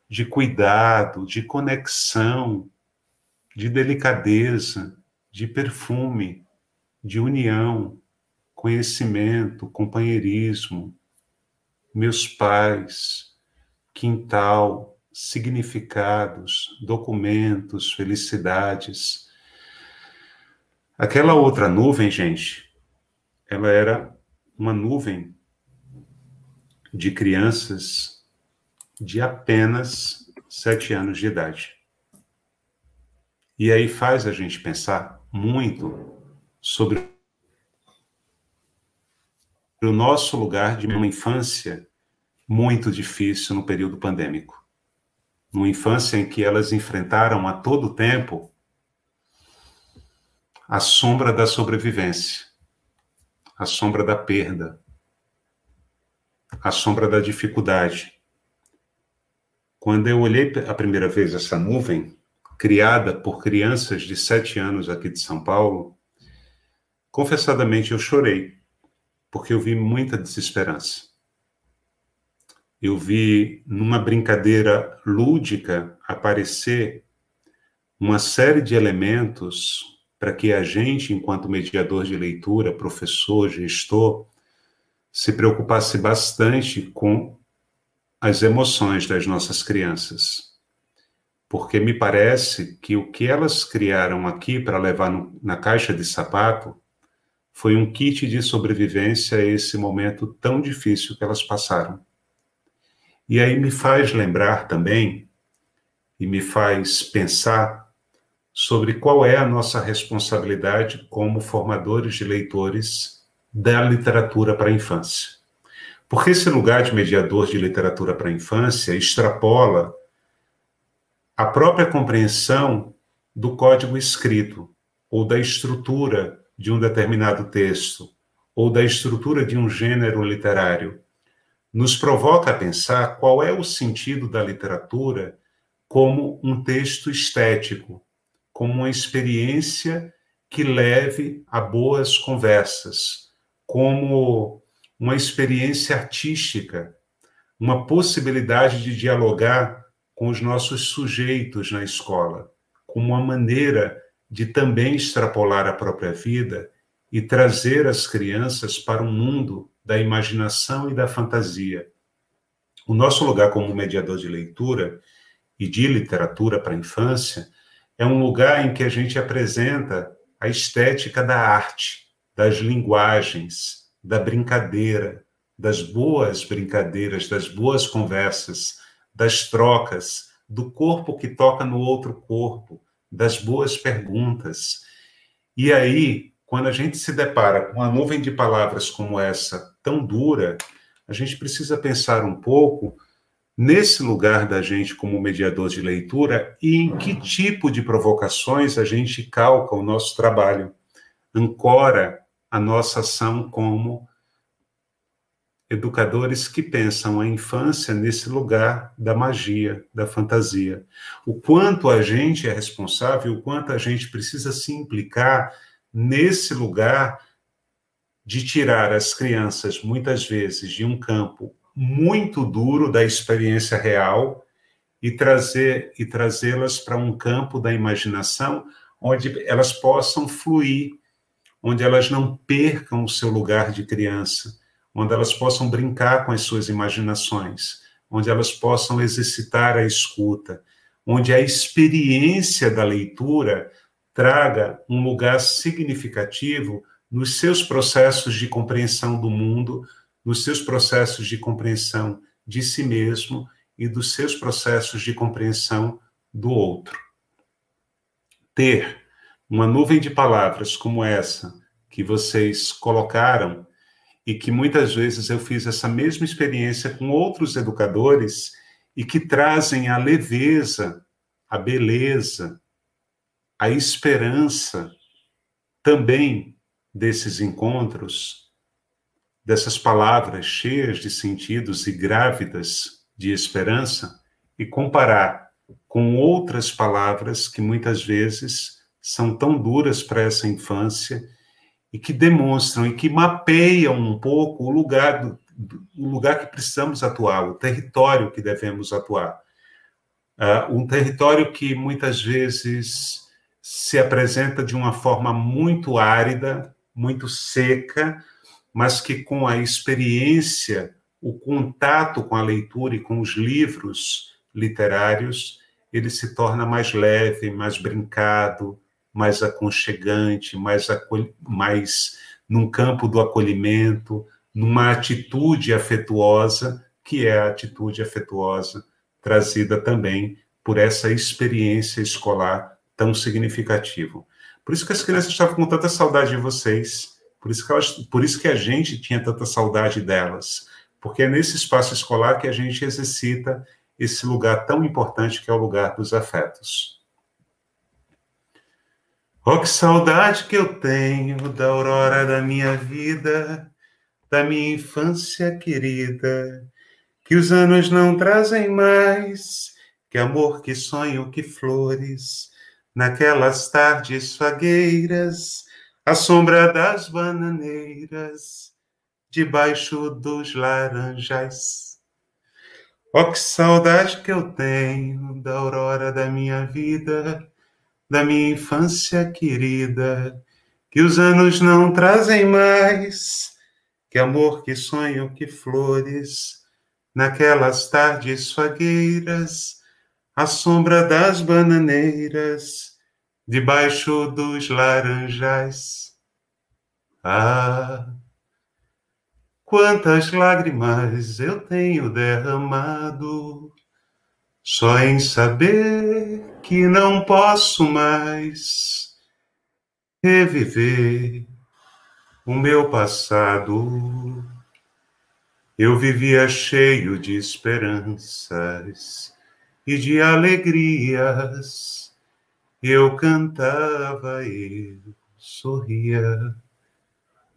de cuidado, de conexão, de delicadeza, de perfume, de união, conhecimento, companheirismo, meus pais, quintal, significados, documentos, felicidades. Aquela outra nuvem, gente, ela era uma nuvem de crianças de apenas sete anos de idade. E aí faz a gente pensar muito sobre o nosso lugar de uma infância muito difícil no período pandêmico. Numa infância em que elas enfrentaram a todo tempo a sombra da sobrevivência, a sombra da perda, a sombra da dificuldade. Quando eu olhei a primeira vez essa nuvem, criada por crianças de sete anos aqui de São Paulo, confessadamente eu chorei, porque eu vi muita desesperança. Eu vi numa brincadeira lúdica aparecer uma série de elementos para que a gente, enquanto mediador de leitura, professor, gestor, se preocupasse bastante com as emoções das nossas crianças porque me parece que o que elas criaram aqui para levar no, na caixa de sapato foi um kit de sobrevivência a esse momento tão difícil que elas passaram. E aí me faz lembrar também e me faz pensar sobre qual é a nossa responsabilidade como formadores de leitores da literatura para a infância. Porque esse lugar de mediador de literatura para a infância extrapola a própria compreensão do código escrito, ou da estrutura de um determinado texto, ou da estrutura de um gênero literário, nos provoca a pensar qual é o sentido da literatura como um texto estético, como uma experiência que leve a boas conversas, como uma experiência artística, uma possibilidade de dialogar com os nossos sujeitos na escola, como uma maneira de também extrapolar a própria vida e trazer as crianças para um mundo da imaginação e da fantasia. O nosso lugar como mediador de leitura e de literatura para a infância é um lugar em que a gente apresenta a estética da arte, das linguagens, da brincadeira, das boas brincadeiras, das boas conversas, das trocas, do corpo que toca no outro corpo, das boas perguntas. E aí, quando a gente se depara com uma nuvem de palavras como essa, tão dura, a gente precisa pensar um pouco nesse lugar da gente como mediador de leitura e em que tipo de provocações a gente calca o nosso trabalho, ancora a nossa ação como educadores que pensam a infância nesse lugar da magia, da fantasia. O quanto a gente é responsável, o quanto a gente precisa se implicar nesse lugar de tirar as crianças, muitas vezes, de um campo muito duro da experiência real e trazer e trazê-las para um campo da imaginação onde elas possam fluir, onde elas não percam o seu lugar de criança onde elas possam brincar com as suas imaginações, onde elas possam exercitar a escuta, onde a experiência da leitura traga um lugar significativo nos seus processos de compreensão do mundo, nos seus processos de compreensão de si mesmo e dos seus processos de compreensão do outro. Ter uma nuvem de palavras como essa que vocês colocaram e que muitas vezes eu fiz essa mesma experiência com outros educadores e que trazem a leveza, a beleza, a esperança também desses encontros, dessas palavras cheias de sentidos e grávidas de esperança, e comparar com outras palavras que muitas vezes são tão duras para essa infância e que demonstram e que mapeiam um pouco o lugar, do, o lugar que precisamos atuar, o território que devemos atuar. Uh, um território que muitas vezes se apresenta de uma forma muito árida, muito seca, mas que com a experiência, o contato com a leitura e com os livros literários, ele se torna mais leve, mais brincado, mais aconchegante, mais, mais num campo do acolhimento, numa atitude afetuosa, que é a atitude afetuosa trazida também por essa experiência escolar tão significativa. Por isso que as crianças estavam com tanta saudade de vocês, por isso que, elas, por isso que a gente tinha tanta saudade delas, porque é nesse espaço escolar que a gente exercita esse lugar tão importante que é o lugar dos afetos. Oh, que saudade que eu tenho da aurora da minha vida, da minha infância querida, que os anos não trazem mais, que amor, que sonho, que flores, naquelas tardes fagueiras, à sombra das bananeiras, debaixo dos laranjais. Oh, que saudade que eu tenho da aurora da minha vida, da minha infância querida, que os anos não trazem mais. Que amor, que sonho, que flores, naquelas tardes fagueiras, à sombra das bananeiras, debaixo dos laranjais. Ah, quantas lágrimas eu tenho derramado só em saber que não posso mais reviver o meu passado. Eu vivia cheio de esperanças e de alegrias. Eu cantava, eu sorria.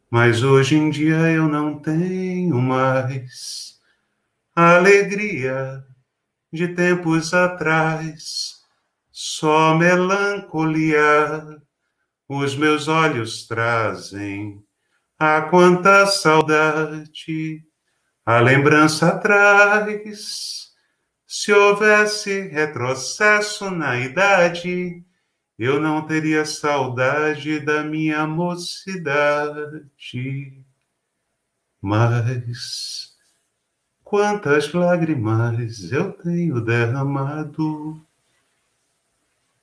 Mas hoje em dia eu não tenho mais alegria de tempos atrás, só melancolia os meus olhos trazem. Ah, quanta saudade a lembrança traz. Se houvesse retrocesso na idade, eu não teria saudade da minha mocidade. Mas Quantas lágrimas eu tenho derramado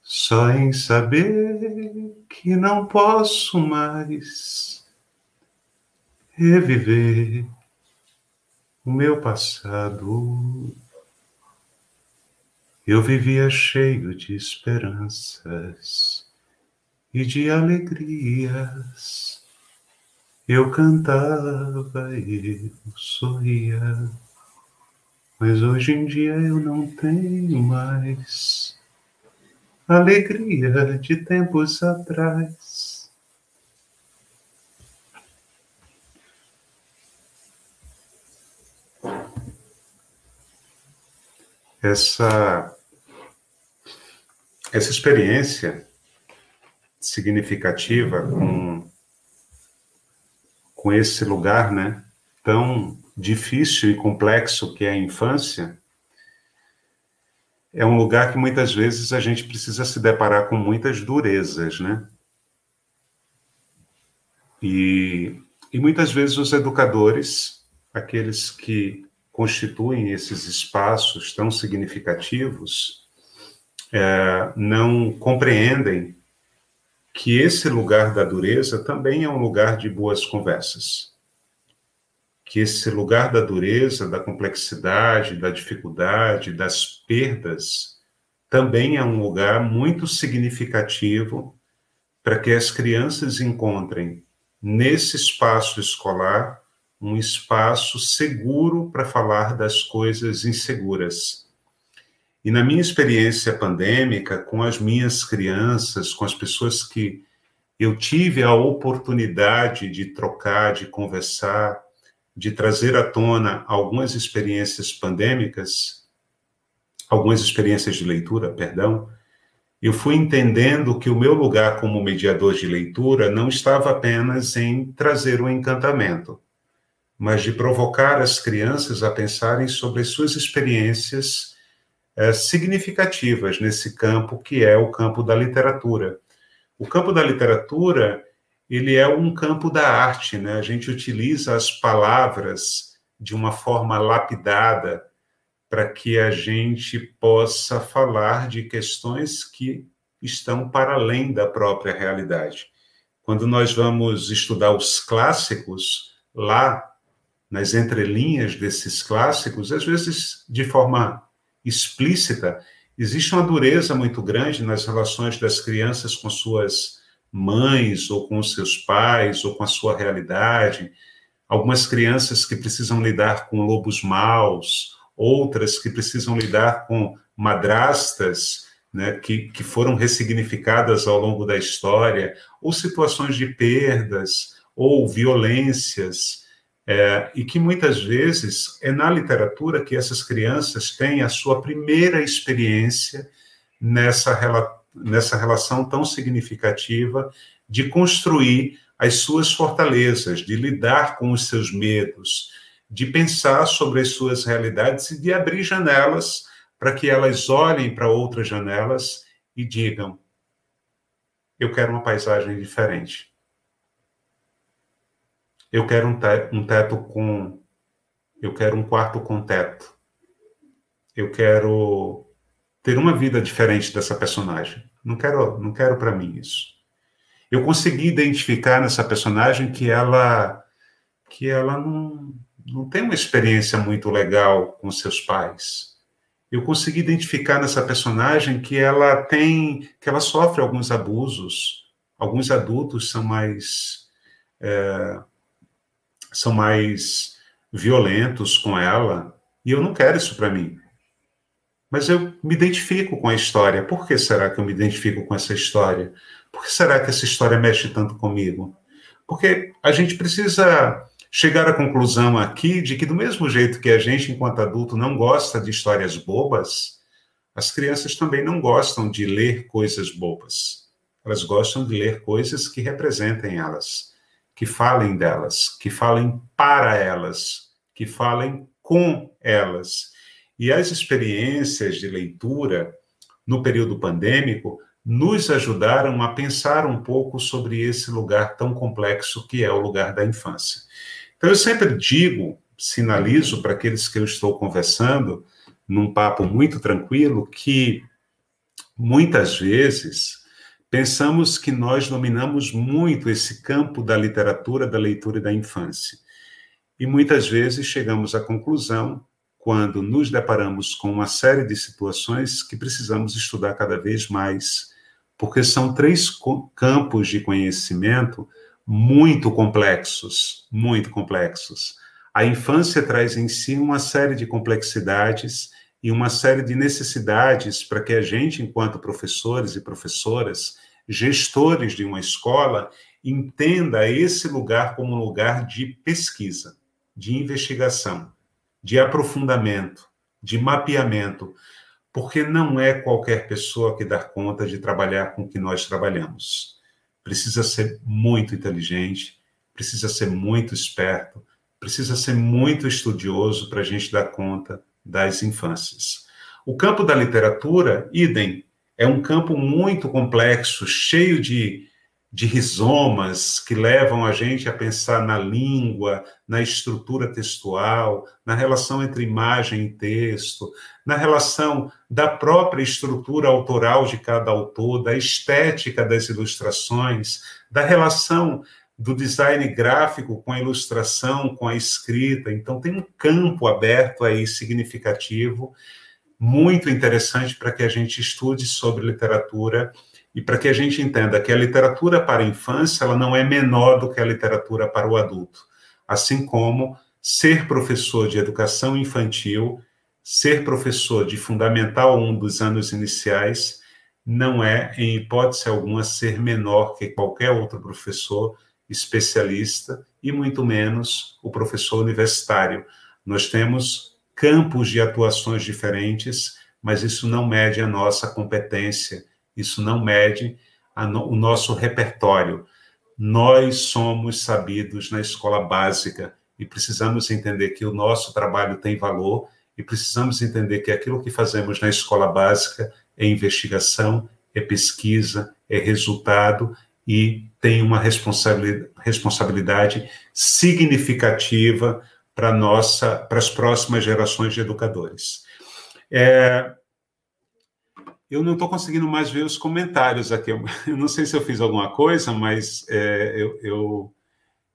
só em saber que não posso mais reviver o meu passado. Eu vivia cheio de esperanças e de alegrias. Eu cantava, eu sorria mas hoje em dia eu não tenho mais alegria de tempos atrás. Essa, essa experiência significativa com, com esse lugar, né, tão difícil e complexo que é a infância, é um lugar que muitas vezes a gente precisa se deparar com muitas durezas, né? E, e muitas vezes os educadores, aqueles que constituem esses espaços tão significativos, é, não compreendem que esse lugar da dureza também é um lugar de boas conversas que esse lugar da dureza, da complexidade, da dificuldade, das perdas, também é um lugar muito significativo para que as crianças encontrem nesse espaço escolar um espaço seguro para falar das coisas inseguras. E na minha experiência pandêmica, com as minhas crianças, com as pessoas que eu tive a oportunidade de trocar, de conversar, de trazer à tona algumas experiências pandêmicas, algumas experiências de leitura, perdão, eu fui entendendo que o meu lugar como mediador de leitura não estava apenas em trazer um encantamento, mas de provocar as crianças a pensarem sobre as suas experiências é, significativas nesse campo que é o campo da literatura. O campo da literatura ele é um campo da arte, né? A gente utiliza as palavras de uma forma lapidada para que a gente possa falar de questões que estão para além da própria realidade. Quando nós vamos estudar os clássicos, lá nas entrelinhas desses clássicos, às vezes de forma explícita, existe uma dureza muito grande nas relações das crianças com suas mães, ou com os seus pais, ou com a sua realidade. Algumas crianças que precisam lidar com lobos maus, outras que precisam lidar com madrastas né, que, que foram ressignificadas ao longo da história, ou situações de perdas, ou violências, é, e que muitas vezes é na literatura que essas crianças têm a sua primeira experiência nessa, nessa relação tão significativa de construir as suas fortalezas, de lidar com os seus medos, de pensar sobre as suas realidades e de abrir janelas para que elas olhem para outras janelas e digam: eu quero uma paisagem diferente. Eu quero um teto, um teto com. Eu quero um quarto com teto. Eu quero ter uma vida diferente dessa personagem. Não quero, não quero para mim isso. Eu consegui identificar nessa personagem que ela que ela não, não tem uma experiência muito legal com seus pais. Eu consegui identificar nessa personagem que ela tem, que ela sofre alguns abusos. Alguns adultos são mais é, são mais violentos com ela e eu não quero isso para mim. Mas eu me identifico com a história. Por que será que eu me identifico com essa história? Por que será que essa história mexe tanto comigo? Porque a gente precisa chegar à conclusão aqui de que, do mesmo jeito que a gente, enquanto adulto, não gosta de histórias bobas, as crianças também não gostam de ler coisas bobas. Elas gostam de ler coisas que representem elas, que falem delas, que falem para elas, que falem com elas. E as experiências de leitura no período pandêmico nos ajudaram a pensar um pouco sobre esse lugar tão complexo que é o lugar da infância. Então, eu sempre digo, sinalizo para aqueles que eu estou conversando, num papo muito tranquilo, que muitas vezes pensamos que nós dominamos muito esse campo da literatura, da leitura e da infância. E muitas vezes chegamos à conclusão, quando nos deparamos com uma série de situações, que precisamos estudar cada vez mais, porque são três campos de conhecimento muito complexos, muito complexos. A infância traz em si uma série de complexidades e uma série de necessidades para que a gente, enquanto professores e professoras, gestores de uma escola, entenda esse lugar como um lugar de pesquisa, de investigação, de aprofundamento, de mapeamento, porque não é qualquer pessoa que dá conta de trabalhar com o que nós trabalhamos precisa ser muito inteligente, precisa ser muito esperto, precisa ser muito estudioso para a gente dar conta das infâncias. O campo da literatura, idem, é um campo muito complexo, cheio de de rizomas que levam a gente a pensar na língua, na estrutura textual, na relação entre imagem e texto, na relação da própria estrutura autoral de cada autor, da estética das ilustrações, da relação do design gráfico com a ilustração, com a escrita. Então, tem um campo aberto aí significativo, muito interessante para que a gente estude sobre literatura e para que a gente entenda que a literatura para a infância ela não é menor do que a literatura para o adulto, assim como ser professor de educação infantil, ser professor de fundamental 1 dos anos iniciais, não é, em hipótese alguma, ser menor que qualquer outro professor especialista e muito menos o professor universitário. Nós temos campos de atuações diferentes, mas isso não mede a nossa competência isso não mede no, o nosso repertório. Nós somos sabidos na escola básica e precisamos entender que o nosso trabalho tem valor e precisamos entender que aquilo que fazemos na escola básica é investigação, é pesquisa, é resultado e tem uma responsabilidade, significativa para nossa, para as próximas gerações de educadores. É, eu não estou conseguindo mais ver os comentários aqui. Eu não sei se eu fiz alguma coisa, mas é, eu, eu,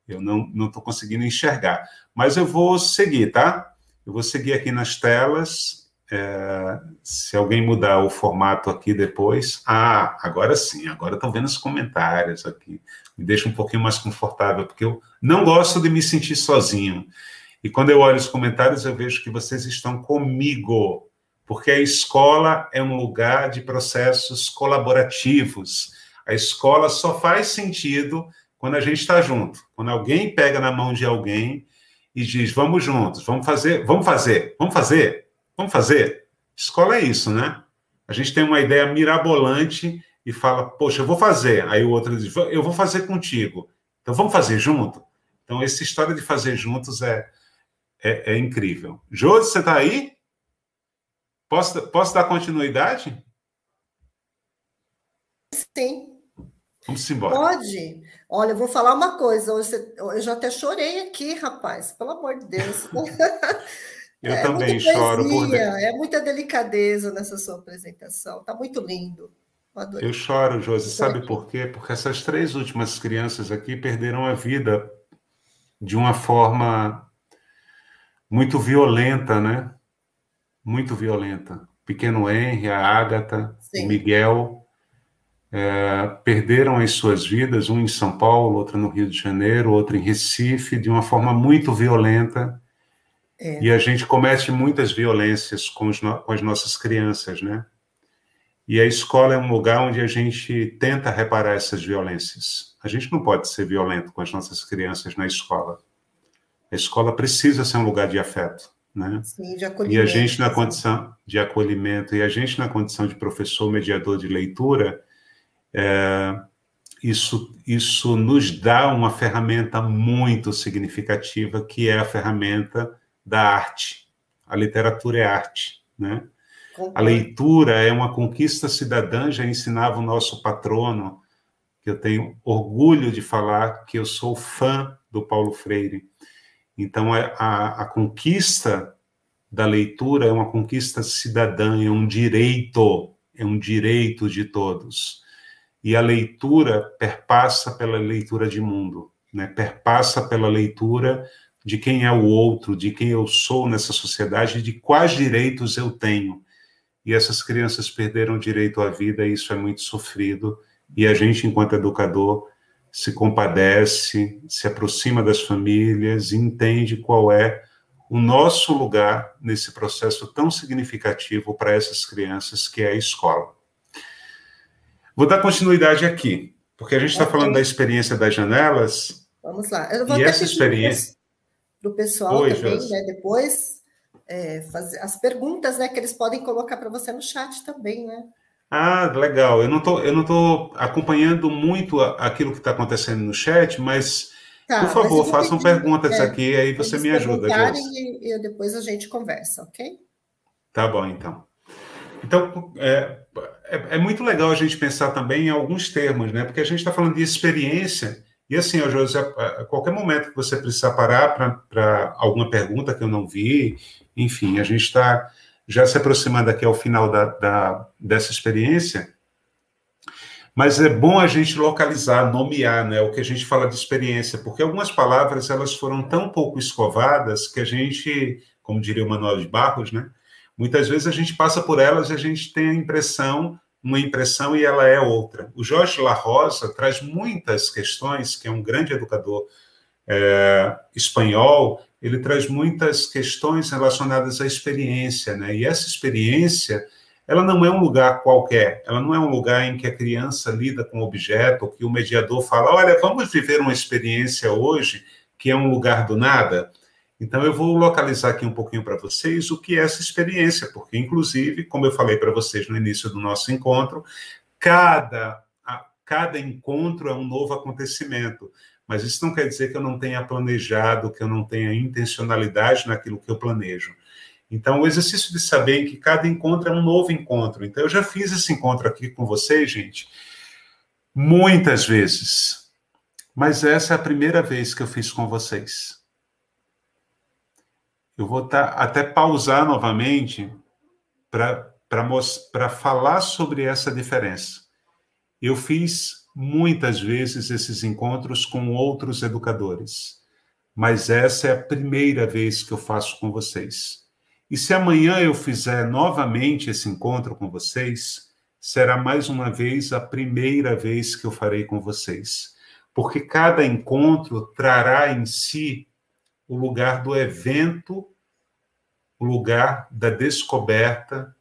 eu não estou conseguindo enxergar. Mas eu vou seguir, tá? Eu vou seguir aqui nas telas. É, se alguém mudar o formato aqui depois. Ah, agora sim, agora estou vendo os comentários aqui. Me deixa um pouquinho mais confortável, porque eu não gosto de me sentir sozinho. E quando eu olho os comentários, eu vejo que vocês estão comigo porque a escola é um lugar de processos colaborativos. A escola só faz sentido quando a gente está junto, quando alguém pega na mão de alguém e diz: vamos juntos, vamos fazer, vamos fazer, vamos fazer, vamos fazer. Escola é isso, né? A gente tem uma ideia mirabolante e fala: poxa, eu vou fazer. Aí o outro diz: eu vou fazer contigo. Então vamos fazer junto? Então, essa história de fazer juntos é, é, é incrível. Josi, você está aí? Posso, posso dar continuidade? Sim. Vamos embora. Pode. Olha, eu vou falar uma coisa. Hoje eu já até chorei aqui, rapaz. Pelo amor de Deus. eu é também choro. Por... É muita delicadeza nessa sua apresentação. Está muito lindo. Eu, eu choro, Josi. Sabe por quê? Porque essas três últimas crianças aqui perderam a vida de uma forma muito violenta, né? Muito violenta. Pequeno Henry, a Ágata, o Miguel é, perderam as suas vidas, um em São Paulo, outro no Rio de Janeiro, outro em Recife, de uma forma muito violenta. É. E a gente comete muitas violências com, com as nossas crianças, né? E a escola é um lugar onde a gente tenta reparar essas violências. A gente não pode ser violento com as nossas crianças na escola. A escola precisa ser um lugar de afeto, né? Sim, de acolhimento. E a gente na condição de acolhimento e a gente na condição de professor mediador de leitura, é, isso isso nos dá uma ferramenta muito significativa que é a ferramenta da arte. A literatura é arte, né? A leitura é uma conquista cidadã, já ensinava o nosso patrono, que eu tenho orgulho de falar que eu sou fã do Paulo Freire. Então, é, a, a conquista da leitura é uma conquista cidadã, é um direito, é um direito de todos. E a leitura perpassa pela leitura de mundo, né? perpassa pela leitura de quem é o outro, de quem eu sou nessa sociedade, de quais direitos eu tenho e essas crianças perderam direito à vida, e isso é muito sofrido, e a gente, enquanto educador, se compadece, se aproxima das famílias, entende qual é o nosso lugar nesse processo tão significativo para essas crianças, que é a escola. Vou dar continuidade aqui, porque a gente está falando da experiência das janelas. Vamos lá. Eu vou e essa experiência para o pessoal Oi, também, né, depois, é, fazer as perguntas, né, que eles podem colocar para você no chat também, né? Ah, legal. Eu não tô, eu não tô acompanhando muito aquilo que está acontecendo no chat, mas tá, por favor, façam pedir, perguntas é, aqui, aí você me ajuda. E, e depois a gente conversa, ok? Tá bom, então. Então, é, é, é, muito legal a gente pensar também em alguns termos, né? Porque a gente está falando de experiência, e assim, ó, José, a qualquer momento que você precisar parar para alguma pergunta que eu não vi, enfim, a gente está já se aproximando aqui ao final da, da, dessa experiência, mas é bom a gente localizar, nomear, né, o que a gente fala de experiência, porque algumas palavras elas foram tão pouco escovadas que a gente, como diria o Manuel de Barros, né, muitas vezes a gente passa por elas e a gente tem a impressão, uma impressão e ela é outra. O Jorge La Rosa traz muitas questões, que é um grande educador é, espanhol, ele traz muitas questões relacionadas à experiência, né? E essa experiência, ela não é um lugar qualquer, ela não é um lugar em que a criança lida com o objeto, que o mediador fala, olha, vamos viver uma experiência hoje que é um lugar do nada. Então eu vou localizar aqui um pouquinho para vocês o que é essa experiência, porque inclusive, como eu falei para vocês no início do nosso encontro, cada cada encontro é um novo acontecimento mas isso não quer dizer que eu não tenha planejado, que eu não tenha intencionalidade naquilo que eu planejo. Então, o exercício de saber que cada encontro é um novo encontro. Então, eu já fiz esse encontro aqui com vocês, gente, muitas vezes. Mas essa é a primeira vez que eu fiz com vocês. Eu vou tá, até pausar novamente para falar sobre essa diferença. Eu fiz muitas vezes esses encontros com outros educadores, mas essa é a primeira vez que eu faço com vocês. E se amanhã eu fizer novamente esse encontro com vocês, será mais uma vez a primeira vez que eu farei com vocês, porque cada encontro trará em si o lugar do evento, o lugar da descoberta,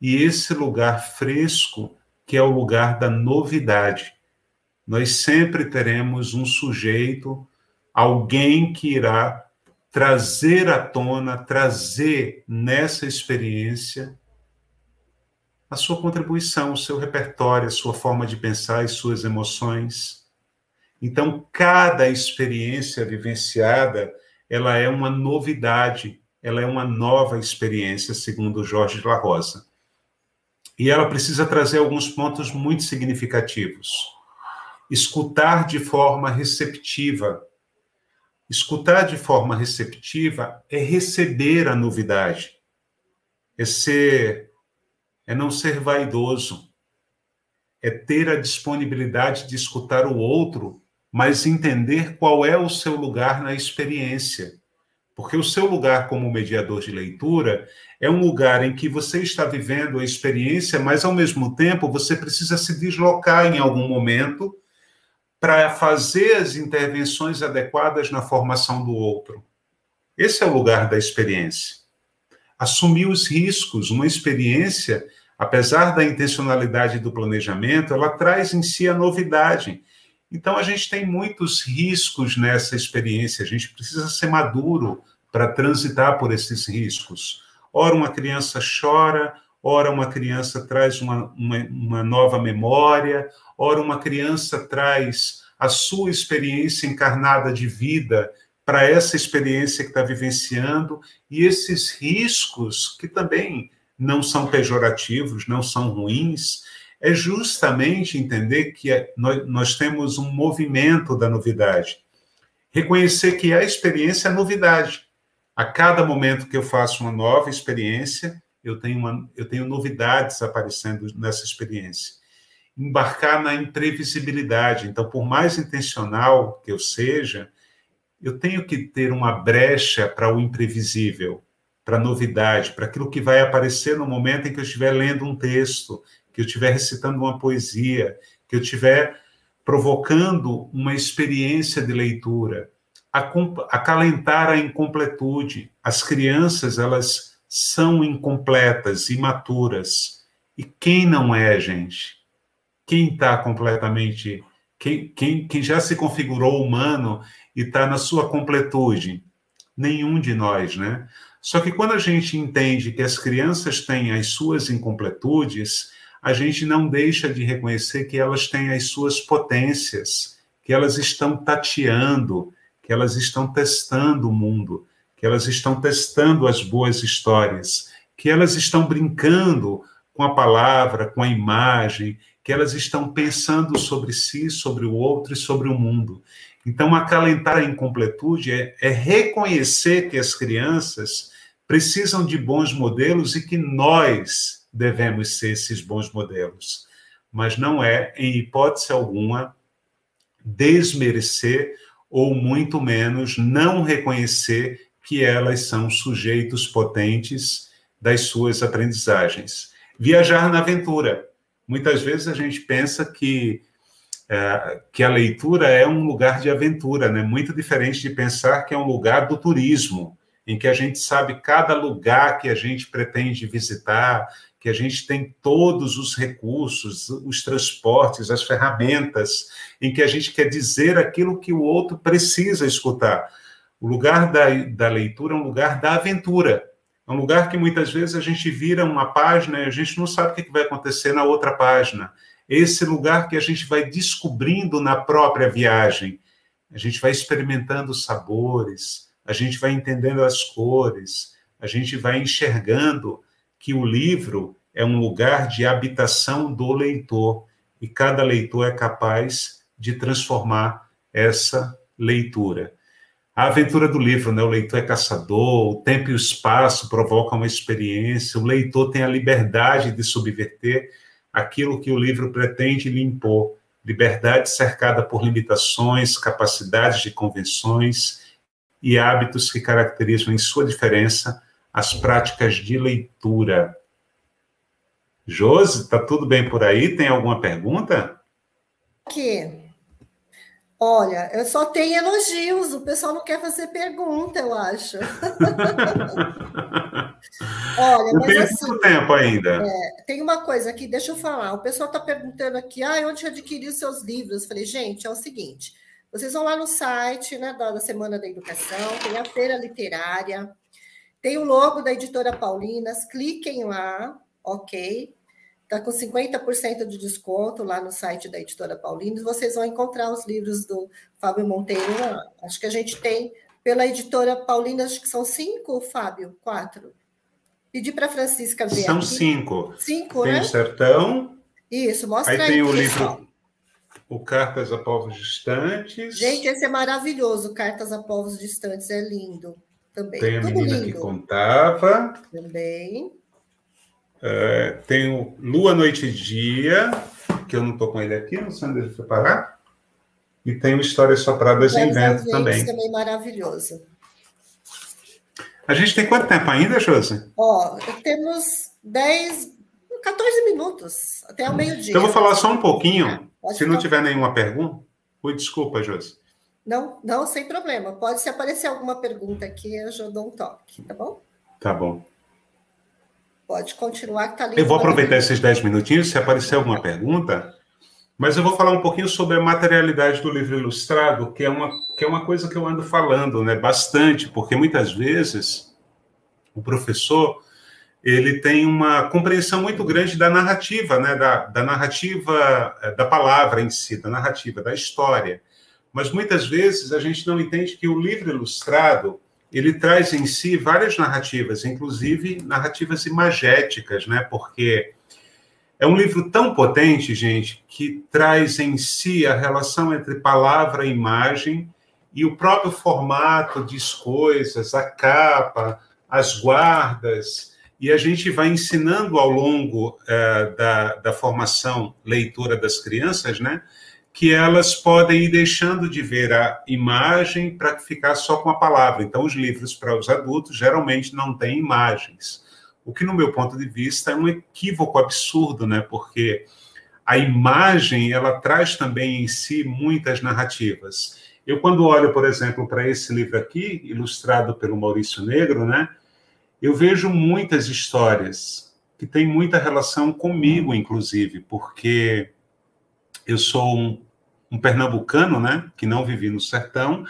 e esse lugar fresco que é o lugar da novidade. Nós sempre teremos um sujeito, alguém que irá trazer à tona, trazer nessa experiência a sua contribuição, o seu repertório, a sua forma de pensar e suas emoções. Então, cada experiência vivenciada, ela é uma novidade, ela é uma nova experiência, segundo Jorge La Rosa. E ela precisa trazer alguns pontos muito significativos. Escutar de forma receptiva. Escutar de forma receptiva é receber a novidade, é ser, é não ser vaidoso, é ter a disponibilidade de escutar o outro, mas entender qual é o seu lugar na experiência. Porque o seu lugar como mediador de leitura é um lugar em que você está vivendo a experiência, mas ao mesmo tempo você precisa se deslocar em algum momento para fazer as intervenções adequadas na formação do outro. Esse é o lugar da experiência. Assumir os riscos, uma experiência, apesar da intencionalidade do planejamento, ela traz em si a novidade. Então, a gente tem muitos riscos nessa experiência, a gente precisa ser maduro para transitar por esses riscos. Ora, uma criança chora, ora, uma criança traz uma, uma, uma nova memória, ora, uma criança traz a sua experiência encarnada de vida para essa experiência que está vivenciando, e esses riscos, que também não são pejorativos, não são ruins, é justamente entender que é, nós, nós temos um movimento da novidade. Reconhecer que a experiência é novidade. A cada momento que eu faço uma nova experiência, eu tenho, uma, eu tenho novidades aparecendo nessa experiência. Embarcar na imprevisibilidade. Então, por mais intencional que eu seja, eu tenho que ter uma brecha para o imprevisível, para a novidade, para aquilo que vai aparecer no momento em que eu estiver lendo um texto, que eu estiver recitando uma poesia, que eu estiver provocando uma experiência de leitura, acalentar a incompletude. As crianças, elas são incompletas, imaturas. E quem não é, gente? Quem está completamente. Quem, quem, quem já se configurou humano e está na sua completude? Nenhum de nós, né? Só que quando a gente entende que as crianças têm as suas incompletudes, a gente não deixa de reconhecer que elas têm as suas potências, que elas estão tateando, que elas estão testando o mundo, que elas estão testando as boas histórias, que elas estão brincando com a palavra, com a imagem, que elas estão pensando sobre si, sobre o outro e sobre o mundo. Então, acalentar a incompletude é, é reconhecer que as crianças precisam de bons modelos e que nós devemos ser esses bons modelos. Mas não é, em hipótese alguma, desmerecer ou muito menos não reconhecer que elas são sujeitos potentes das suas aprendizagens. Viajar na aventura. Muitas vezes a gente pensa que é, que a leitura é um lugar de aventura, né? Muito diferente de pensar que é um lugar do turismo, em que a gente sabe cada lugar que a gente pretende visitar, que a gente tem todos os recursos, os transportes, as ferramentas, em que a gente quer dizer aquilo que o outro precisa escutar. O lugar da, da leitura é um lugar da aventura. É um lugar que muitas vezes a gente vira uma página e a gente não sabe o que vai acontecer na outra página. Esse lugar que a gente vai descobrindo na própria viagem. A gente vai experimentando os sabores, a gente vai entendendo as cores, a gente vai enxergando que o livro é um lugar de habitação do leitor e cada leitor é capaz de transformar essa leitura. A aventura do livro, né? O leitor é caçador, o tempo e o espaço provocam uma experiência, o leitor tem a liberdade de subverter aquilo que o livro pretende lhe impor. Liberdade cercada por limitações, capacidades de convenções e hábitos que caracterizam, em sua diferença, as práticas de leitura. Josi, tá tudo bem por aí? Tem alguma pergunta? Que Olha, eu só tenho elogios, o pessoal não quer fazer pergunta, eu acho. Olha, eu mas tenho assim, tempo ainda. É, tem uma coisa aqui, deixa eu falar. O pessoal está perguntando aqui, ah, onde adquirir os seus livros? Eu falei, gente, é o seguinte: vocês vão lá no site né, da, da Semana da Educação, tem a feira literária, tem o logo da editora Paulinas, cliquem lá, ok? Está com 50% de desconto lá no site da editora Paulinas. Vocês vão encontrar os livros do Fábio Monteiro lá. Acho que a gente tem pela editora Paulinas, acho que são cinco, Fábio? Quatro. Pedi para a Francisca ver. São aqui. cinco. Cinco, tem né? o Sertão. Isso, mostra aí. Aí tem o livro O Cartas a Povos Distantes. Gente, esse é maravilhoso. Cartas a Povos Distantes é lindo também. Tem a Tudo menina lindo. que contava. Também. Uh, tem o Lua, Noite e Dia, que eu não estou com ele aqui, não sei onde ele foi parar. E tem o Histórias Sopradas em Vento também. também maravilhoso. A gente tem quanto tempo ainda, Josi? Ó, temos 10, 14 minutos, até o meio-dia. Então, eu vou falar só um pouquinho. Se não tiver nenhuma pergunta. Oi, desculpa, Josi. Não, não, sem problema. Pode, se aparecer alguma pergunta aqui, eu já dou um toque, tá bom? Tá bom. Pode continuar, que tá Eu vou aproveitar esses 10 minutinhos, se aparecer alguma pergunta, mas eu vou falar um pouquinho sobre a materialidade do livro ilustrado, que é uma, que é uma coisa que eu ando falando né, bastante, porque muitas vezes o professor ele tem uma compreensão muito grande da narrativa, né, da, da narrativa eh, da palavra em si, da narrativa, da história. Mas muitas vezes a gente não entende que o livro ilustrado ele traz em si várias narrativas, inclusive narrativas imagéticas, né? Porque é um livro tão potente, gente, que traz em si a relação entre palavra e imagem e o próprio formato de coisas, a capa, as guardas, e a gente vai ensinando ao longo é, da, da formação leitora das crianças, né? Que elas podem ir deixando de ver a imagem para ficar só com a palavra. Então, os livros para os adultos geralmente não têm imagens, o que, no meu ponto de vista, é um equívoco absurdo, né? Porque a imagem ela traz também em si muitas narrativas. Eu, quando olho, por exemplo, para esse livro aqui, ilustrado pelo Maurício Negro, né? Eu vejo muitas histórias que têm muita relação comigo, inclusive, porque eu sou um, um pernambucano, né, que não vivi no sertão,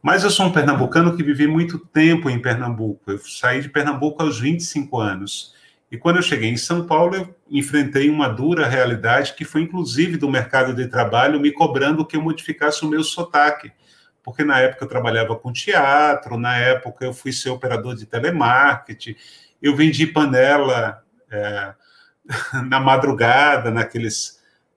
mas eu sou um pernambucano que vivi muito tempo em Pernambuco. Eu saí de Pernambuco aos 25 anos. E quando eu cheguei em São Paulo, eu enfrentei uma dura realidade que foi inclusive do mercado de trabalho me cobrando que eu modificasse o meu sotaque. Porque na época eu trabalhava com teatro, na época eu fui ser operador de telemarketing, eu vendi panela é, na madrugada, naqueles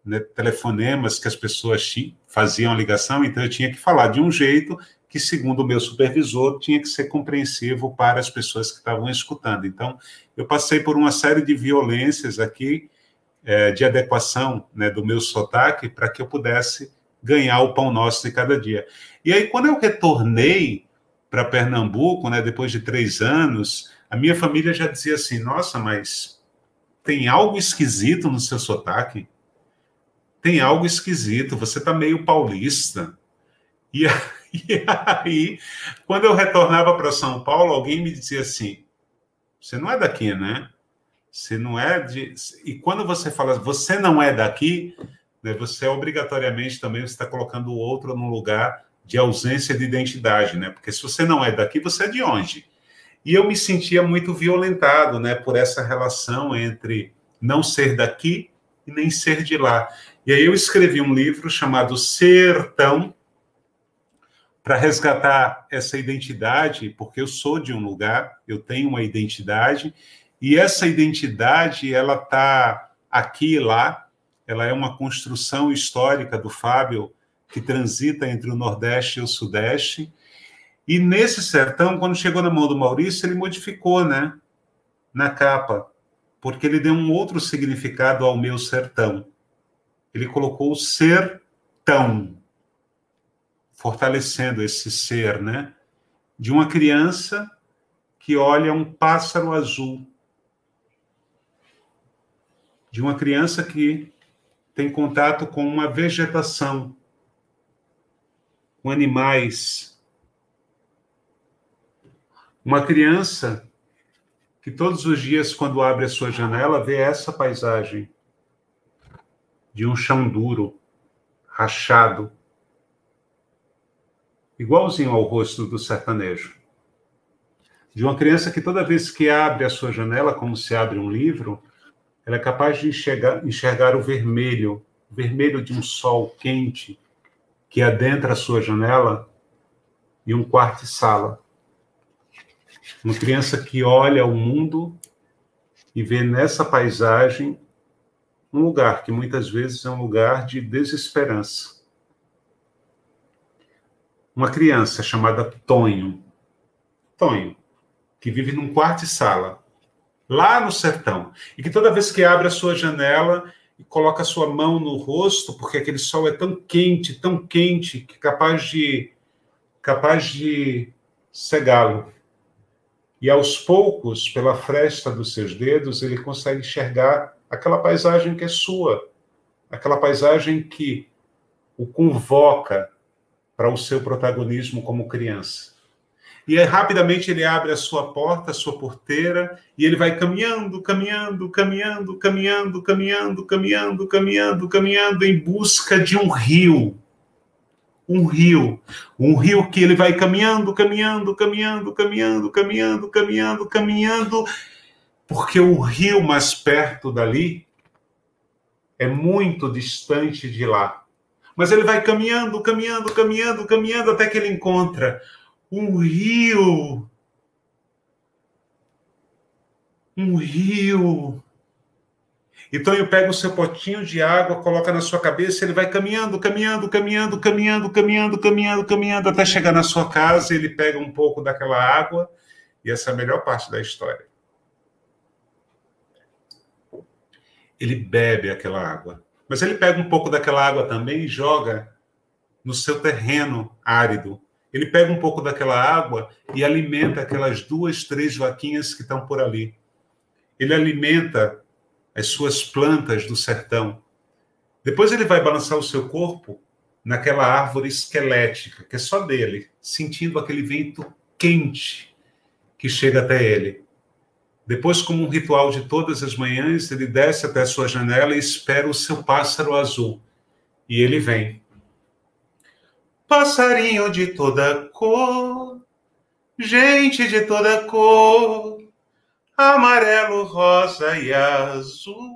né, telefonemas que as pessoas faziam a ligação, então eu tinha que falar de um jeito que, segundo o meu supervisor, tinha que ser compreensivo para as pessoas que estavam escutando. Então, eu passei por uma série de violências aqui, é, de adequação né, do meu sotaque, para que eu pudesse ganhar o pão nosso de cada dia. E aí, quando eu retornei para Pernambuco, né, depois de três anos, a minha família já dizia assim: nossa, mas tem algo esquisito no seu sotaque tem algo esquisito, você está meio paulista. E, aí, quando eu retornava para São Paulo, alguém me dizia assim: você não é daqui, né? Você não é de. E quando você fala, você não é daqui, né, você obrigatoriamente também está colocando o outro no lugar de ausência de identidade, né? Porque se você não é daqui, você é de onde? E eu me sentia muito violentado, né, por essa relação entre não ser daqui e nem ser de lá. E aí eu escrevi um livro chamado Sertão, para resgatar essa identidade, porque eu sou de um lugar, eu tenho uma identidade, e essa identidade, ela está aqui e lá, ela é uma construção histórica do Fábio, que transita entre o Nordeste e o Sudeste, e nesse sertão, quando chegou na mão do Maurício, ele modificou, né, na capa, porque ele deu um outro significado ao meu sertão ele colocou o ser tão, fortalecendo esse ser, né? De uma criança que olha um pássaro azul, de uma criança que tem contato com uma vegetação, com animais. Uma criança que todos os dias, quando abre a sua janela, vê essa paisagem de um chão duro, rachado, igualzinho ao rosto do sertanejo. De uma criança que toda vez que abre a sua janela, como se abre um livro, ela é capaz de enxergar, enxergar o vermelho, o vermelho de um sol quente que adentra a sua janela e um quarto e sala. Uma criança que olha o mundo e vê nessa paisagem um lugar que muitas vezes é um lugar de desesperança. Uma criança chamada Tonho, Tonho, que vive num quarto e sala, lá no sertão, e que toda vez que abre a sua janela e coloca a sua mão no rosto, porque aquele sol é tão quente, tão quente, que é capaz de capaz de cegá-lo. E aos poucos, pela fresta dos seus dedos, ele consegue enxergar aquela paisagem que é sua, aquela paisagem que o convoca para o seu protagonismo como criança. E aí, rapidamente ele abre a sua porta, a sua porteira, e ele vai caminhando, caminhando, caminhando, caminhando, caminhando, caminhando, caminhando, caminhando em busca de um rio. Um rio, um rio que ele vai caminhando, caminhando, caminhando, caminhando, caminhando, caminhando, caminhando, caminhando porque o rio mais perto dali é muito distante de lá. Mas ele vai caminhando, caminhando, caminhando, caminhando, até que ele encontra um rio. Um rio. Então ele pega o seu potinho de água, coloca na sua cabeça, ele vai caminhando, caminhando, caminhando, caminhando, caminhando, caminhando, caminhando, até chegar na sua casa, ele pega um pouco daquela água, e essa é a melhor parte da história. Ele bebe aquela água. Mas ele pega um pouco daquela água também e joga no seu terreno árido, ele pega um pouco daquela água e alimenta aquelas duas, três vaquinhas que estão por ali. Ele alimenta as suas plantas do sertão. Depois ele vai balançar o seu corpo naquela árvore esquelética, que é só dele, sentindo aquele vento quente que chega até ele. Depois, como um ritual de todas as manhãs, ele desce até sua janela e espera o seu pássaro azul. E ele vem passarinho de toda cor, gente de toda cor, amarelo, rosa e azul.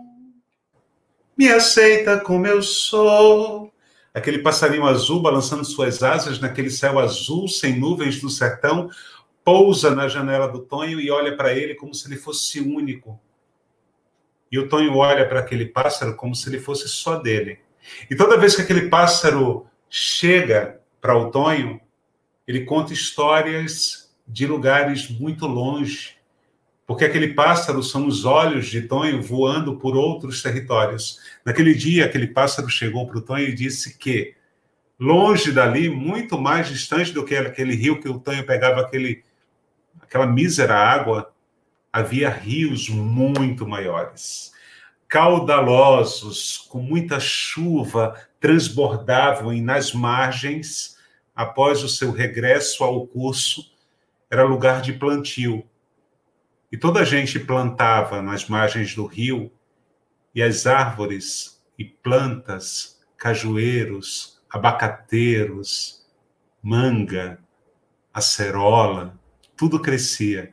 Me aceita como eu sou. Aquele passarinho azul balançando suas asas naquele céu azul sem nuvens do sertão, pousa na janela do Tonho e olha para ele como se ele fosse único. E o Tonho olha para aquele pássaro como se ele fosse só dele. E toda vez que aquele pássaro chega para o Tonho, ele conta histórias de lugares muito longe, porque aquele pássaro são os olhos de Tonho voando por outros territórios. Naquele dia, aquele pássaro chegou para o Tonho e disse que, longe dali, muito mais distante do que aquele rio que o Tonho pegava aquele, aquela mísera água, havia rios muito maiores caudalosos, com muita chuva, transbordavam e nas margens, após o seu regresso ao curso, era lugar de plantio. E toda a gente plantava nas margens do rio, e as árvores e plantas, cajueiros, abacateiros, manga, acerola, tudo crescia.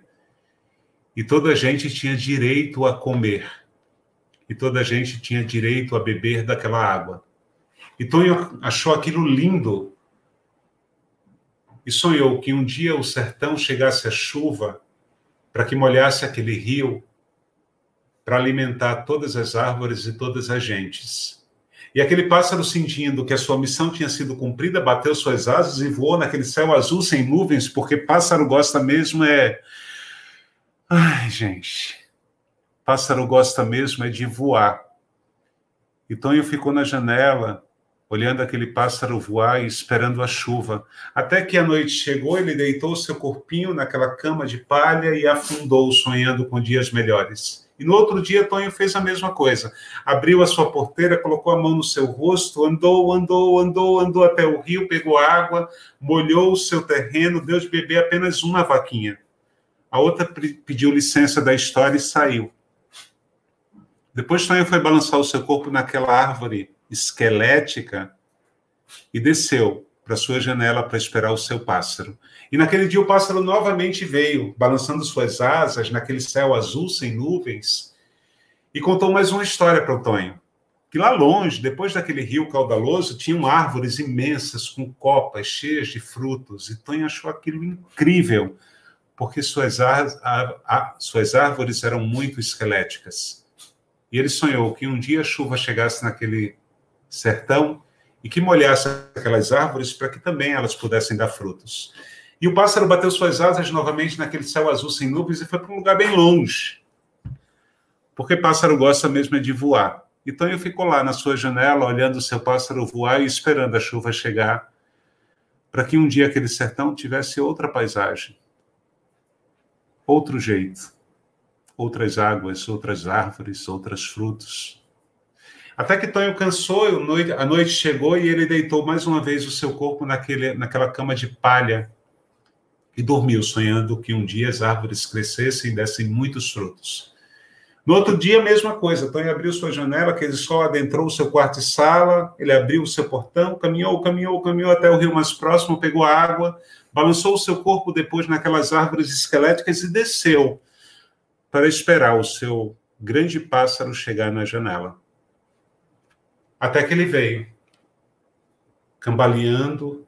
E toda a gente tinha direito a comer. E toda a gente tinha direito a beber daquela água. E Tonho achou aquilo lindo e sonhou que um dia o sertão chegasse a chuva para que molhasse aquele rio para alimentar todas as árvores e todas as gentes. E aquele pássaro, sentindo que a sua missão tinha sido cumprida, bateu suas asas e voou naquele céu azul sem nuvens, porque pássaro gosta mesmo é. Ai, gente. Pássaro gosta mesmo é de voar. E Tonho ficou na janela, olhando aquele pássaro voar e esperando a chuva. Até que a noite chegou, ele deitou seu corpinho naquela cama de palha e afundou, sonhando com dias melhores. E no outro dia, Tonho fez a mesma coisa. Abriu a sua porteira, colocou a mão no seu rosto, andou, andou, andou, andou até o rio, pegou água, molhou o seu terreno, deu de beber apenas uma vaquinha. A outra pediu licença da história e saiu. Depois Tonho foi balançar o seu corpo naquela árvore esquelética e desceu para sua janela para esperar o seu pássaro. E naquele dia o pássaro novamente veio, balançando suas asas naquele céu azul sem nuvens, e contou mais uma história para Tonho. Que lá longe, depois daquele rio caudaloso, tinham árvores imensas com copas cheias de frutos, e Tonho achou aquilo incrível, porque suas, suas árvores eram muito esqueléticas. E ele sonhou que um dia a chuva chegasse naquele sertão e que molhasse aquelas árvores para que também elas pudessem dar frutos. E o pássaro bateu suas asas novamente naquele céu azul sem nuvens e foi para um lugar bem longe. Porque pássaro gosta mesmo é de voar. Então eu fico lá na sua janela, olhando o seu pássaro voar e esperando a chuva chegar, para que um dia aquele sertão tivesse outra paisagem, outro jeito, outras águas, outras árvores, outros frutos. Até que Tonho cansou, a noite chegou e ele deitou mais uma vez o seu corpo naquele, naquela cama de palha e dormiu, sonhando que um dia as árvores crescessem e dessem muitos frutos. No outro dia, a mesma coisa. Tonho abriu sua janela, aquele sol adentrou o seu quarto e sala, ele abriu o seu portão, caminhou, caminhou, caminhou até o rio mais próximo, pegou água, balançou o seu corpo depois naquelas árvores esqueléticas e desceu para esperar o seu grande pássaro chegar na janela. Até que ele veio, cambaleando,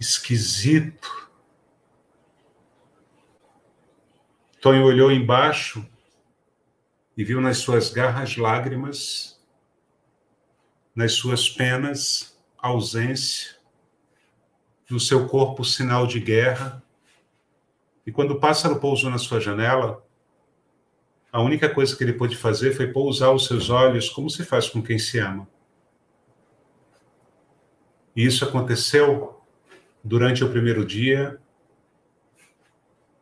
esquisito. Tonho olhou embaixo e viu nas suas garras lágrimas, nas suas penas ausência, no seu corpo sinal de guerra. E quando o pássaro pousou na sua janela, a única coisa que ele pôde fazer foi pousar os seus olhos como se faz com quem se ama. E isso aconteceu durante o primeiro dia,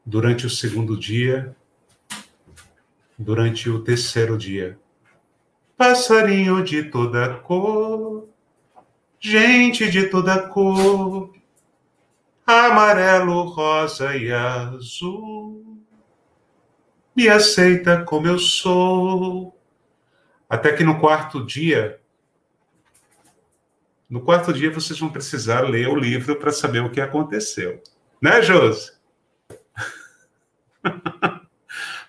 durante o segundo dia, durante o terceiro dia. Passarinho de toda cor, gente de toda cor, amarelo, rosa e azul me aceita como eu sou. Até que no quarto dia, no quarto dia vocês vão precisar ler o livro para saber o que aconteceu. Né, Josi?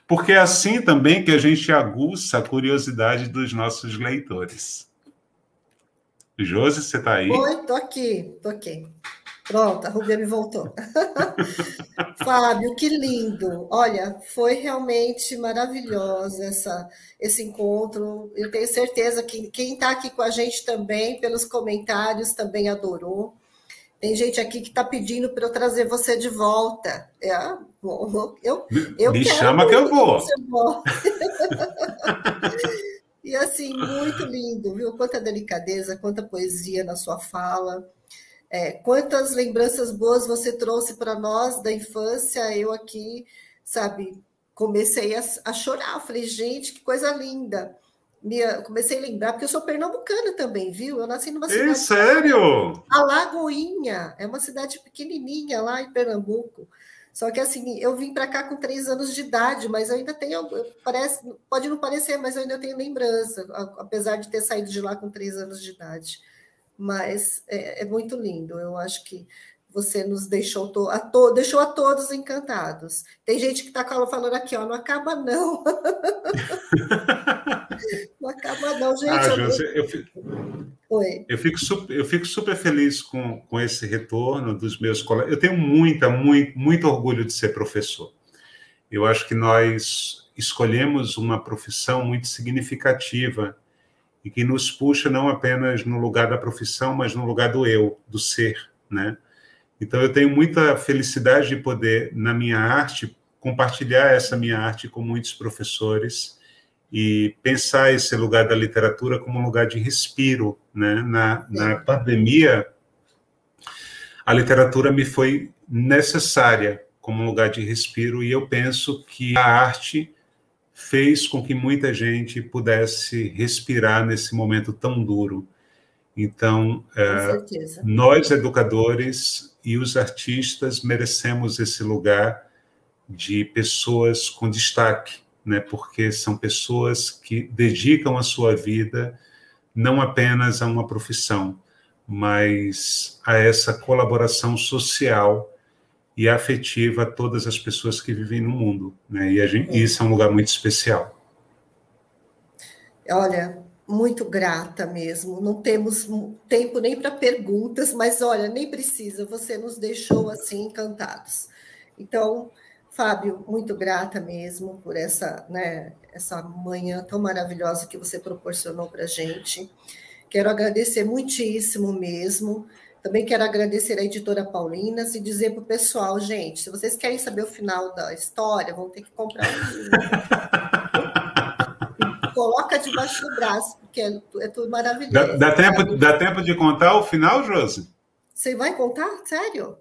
Porque é assim também que a gente aguça a curiosidade dos nossos leitores. Josi, você está aí? Oi, tô aqui, tô aqui. Pronto, a Rubiane voltou. Fábio, que lindo. Olha, foi realmente maravilhoso essa, esse encontro. Eu tenho certeza que quem está aqui com a gente também, pelos comentários, também adorou. Tem gente aqui que está pedindo para eu trazer você de volta. É, bom, eu, eu Me chama que eu vou. e assim, muito lindo, viu? Quanta delicadeza, quanta poesia na sua fala. É, quantas lembranças boas você trouxe para nós da infância? Eu aqui, sabe, comecei a, a chorar. Eu falei, gente, que coisa linda. Minha, comecei a lembrar, porque eu sou pernambucana também, viu? Eu nasci numa cidade. Ei, sério? Alagoinha, é uma cidade pequenininha lá em Pernambuco. Só que assim, eu vim para cá com três anos de idade, mas eu ainda tenho, parece, pode não parecer, mas eu ainda tenho lembrança, apesar de ter saído de lá com três anos de idade mas é, é muito lindo. Eu acho que você nos deixou to a to deixou a todos encantados. Tem gente que está falando aqui, ó, não acaba não. não acaba não, gente. Ah, eu, eu, fico, Oi. Eu, fico super, eu fico super feliz com, com esse retorno dos meus colegas. Eu tenho muita, muito, muito orgulho de ser professor. Eu acho que nós escolhemos uma profissão muito significativa e que nos puxa não apenas no lugar da profissão, mas no lugar do eu, do ser, né? Então eu tenho muita felicidade de poder na minha arte compartilhar essa minha arte com muitos professores e pensar esse lugar da literatura como um lugar de respiro, né? Na, na pandemia a literatura me foi necessária como um lugar de respiro e eu penso que a arte fez com que muita gente pudesse respirar nesse momento tão duro. Então, é, nós educadores e os artistas merecemos esse lugar de pessoas com destaque, né? Porque são pessoas que dedicam a sua vida não apenas a uma profissão, mas a essa colaboração social e afetiva a todas as pessoas que vivem no mundo, né? E gente, isso é um lugar muito especial. Olha, muito grata mesmo. Não temos tempo nem para perguntas, mas olha, nem precisa. Você nos deixou assim encantados. Então, Fábio, muito grata mesmo por essa, né, essa manhã tão maravilhosa que você proporcionou para a gente. Quero agradecer muitíssimo mesmo. Também quero agradecer a editora Paulina e dizer para o pessoal, gente, se vocês querem saber o final da história, vão ter que comprar um livro. Coloca debaixo do braço, porque é, é tudo maravilhoso. Dá, dá tempo, dá tempo de contar o final, Josi? Você vai contar? Sério?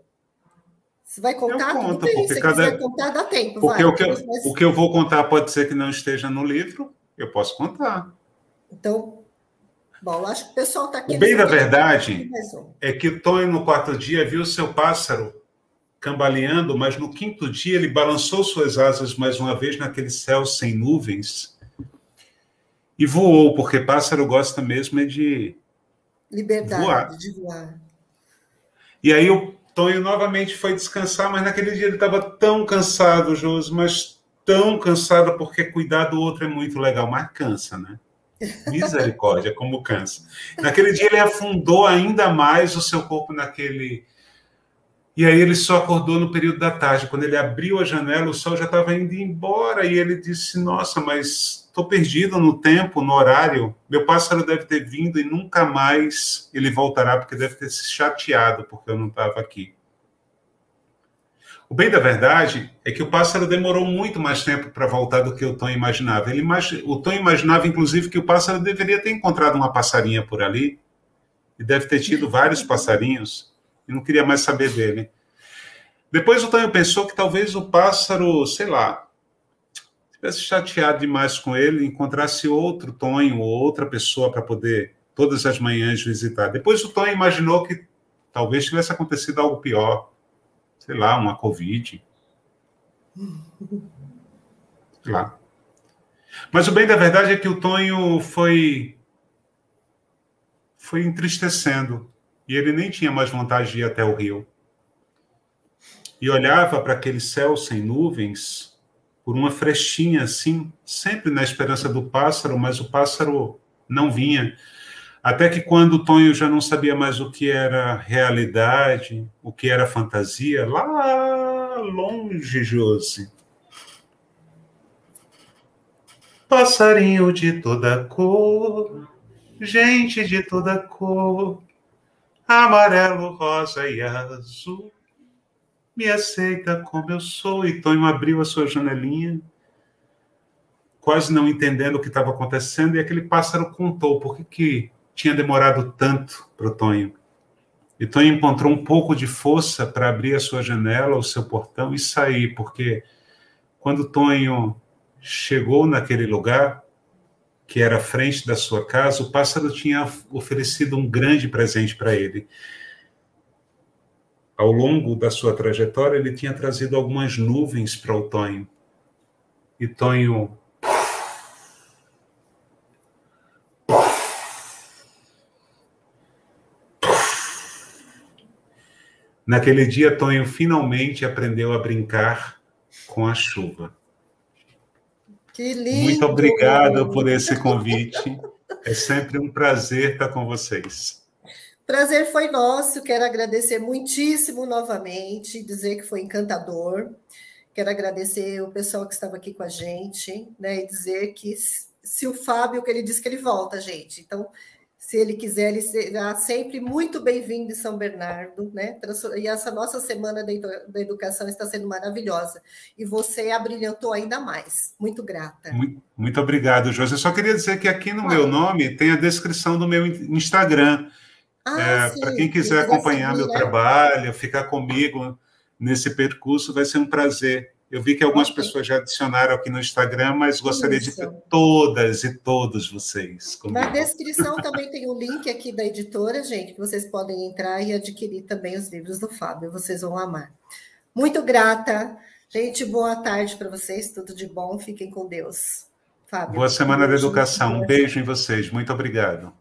Você vai contar? Eu conto, porque Se cada... contar, dá tempo. Porque vai, o, que eu, o que eu vou contar pode ser que não esteja no livro, eu posso contar. Então, bom, acho que o pessoal está aqui. O bem da verdade é que o Tony, no quarto dia, viu seu pássaro cambaleando, mas no quinto dia ele balançou suas asas mais uma vez naquele céu sem nuvens e voou, porque pássaro gosta mesmo é de liberdade, voar. de voar. E aí o Tonho novamente foi descansar, mas naquele dia ele estava tão cansado, Josi, mas tão cansado, porque cuidar do outro é muito legal, mas cansa, né? Misericórdia, como cansa. Naquele dia ele afundou ainda mais o seu corpo naquele. E aí ele só acordou no período da tarde. Quando ele abriu a janela, o sol já estava indo embora e ele disse: Nossa, mas estou perdido no tempo, no horário. Meu pássaro deve ter vindo e nunca mais ele voltará, porque deve ter se chateado porque eu não estava aqui. O bem da verdade é que o pássaro demorou muito mais tempo para voltar do que o Tom imaginava. Ele imag... O Tom imaginava, inclusive, que o pássaro deveria ter encontrado uma passarinha por ali e deve ter tido vários passarinhos e não queria mais saber dele. Depois o Tonho pensou que talvez o pássaro, sei lá, tivesse chateado demais com ele, encontrasse outro Tonho ou outra pessoa para poder todas as manhãs visitar. Depois o Tonho imaginou que talvez tivesse acontecido algo pior, sei lá, uma Covid. Sei lá. Mas o bem da verdade é que o Tonho foi foi entristecendo e ele nem tinha mais vontade de ir até o rio. E olhava para aquele céu sem nuvens por uma frestinha assim, sempre na esperança do pássaro, mas o pássaro não vinha. Até que quando o Tonho já não sabia mais o que era realidade, o que era fantasia, lá longe, Josi. Passarinho de toda cor, gente de toda cor, amarelo, rosa e azul me aceita como eu sou. E Tonho abriu a sua janelinha, quase não entendendo o que estava acontecendo, e aquele pássaro contou por que, que tinha demorado tanto para Tonho. E Tonho encontrou um pouco de força para abrir a sua janela, o seu portão e sair, porque quando Tonho chegou naquele lugar, que era à frente da sua casa, o pássaro tinha oferecido um grande presente para ele ao longo da sua trajetória, ele tinha trazido algumas nuvens para o Tonho. E Tonho. Naquele dia, Tonho finalmente aprendeu a brincar com a chuva. Que lindo! Muito obrigado por esse convite. É sempre um prazer estar com vocês. Prazer foi nosso, quero agradecer muitíssimo novamente, dizer que foi encantador. Quero agradecer o pessoal que estava aqui com a gente, né? E dizer que se o Fábio, que ele disse que ele volta, gente. Então, se ele quiser, ele será sempre muito bem-vindo em São Bernardo, né? E essa nossa semana da educação está sendo maravilhosa. E você abrilhantou ainda mais. Muito grata. Muito, muito obrigado, José. Eu só queria dizer que aqui no meu nome tem a descrição do meu Instagram. Ah, é, Para quem quiser acompanhar seguir, meu trabalho, ficar comigo nesse percurso, vai ser um prazer Eu vi que algumas okay. pessoas já adicionaram aqui no Instagram, mas gostaria Isso. de ter todas e todos vocês. Comigo. Na descrição também tem o um link aqui da editora, gente, que vocês podem entrar e adquirir também os livros do Fábio. Vocês vão amar. Muito grata. Gente, boa tarde para vocês. Tudo de bom. Fiquem com Deus. Fábio. Boa Semana da Educação. Um beijo em vocês. Muito obrigado.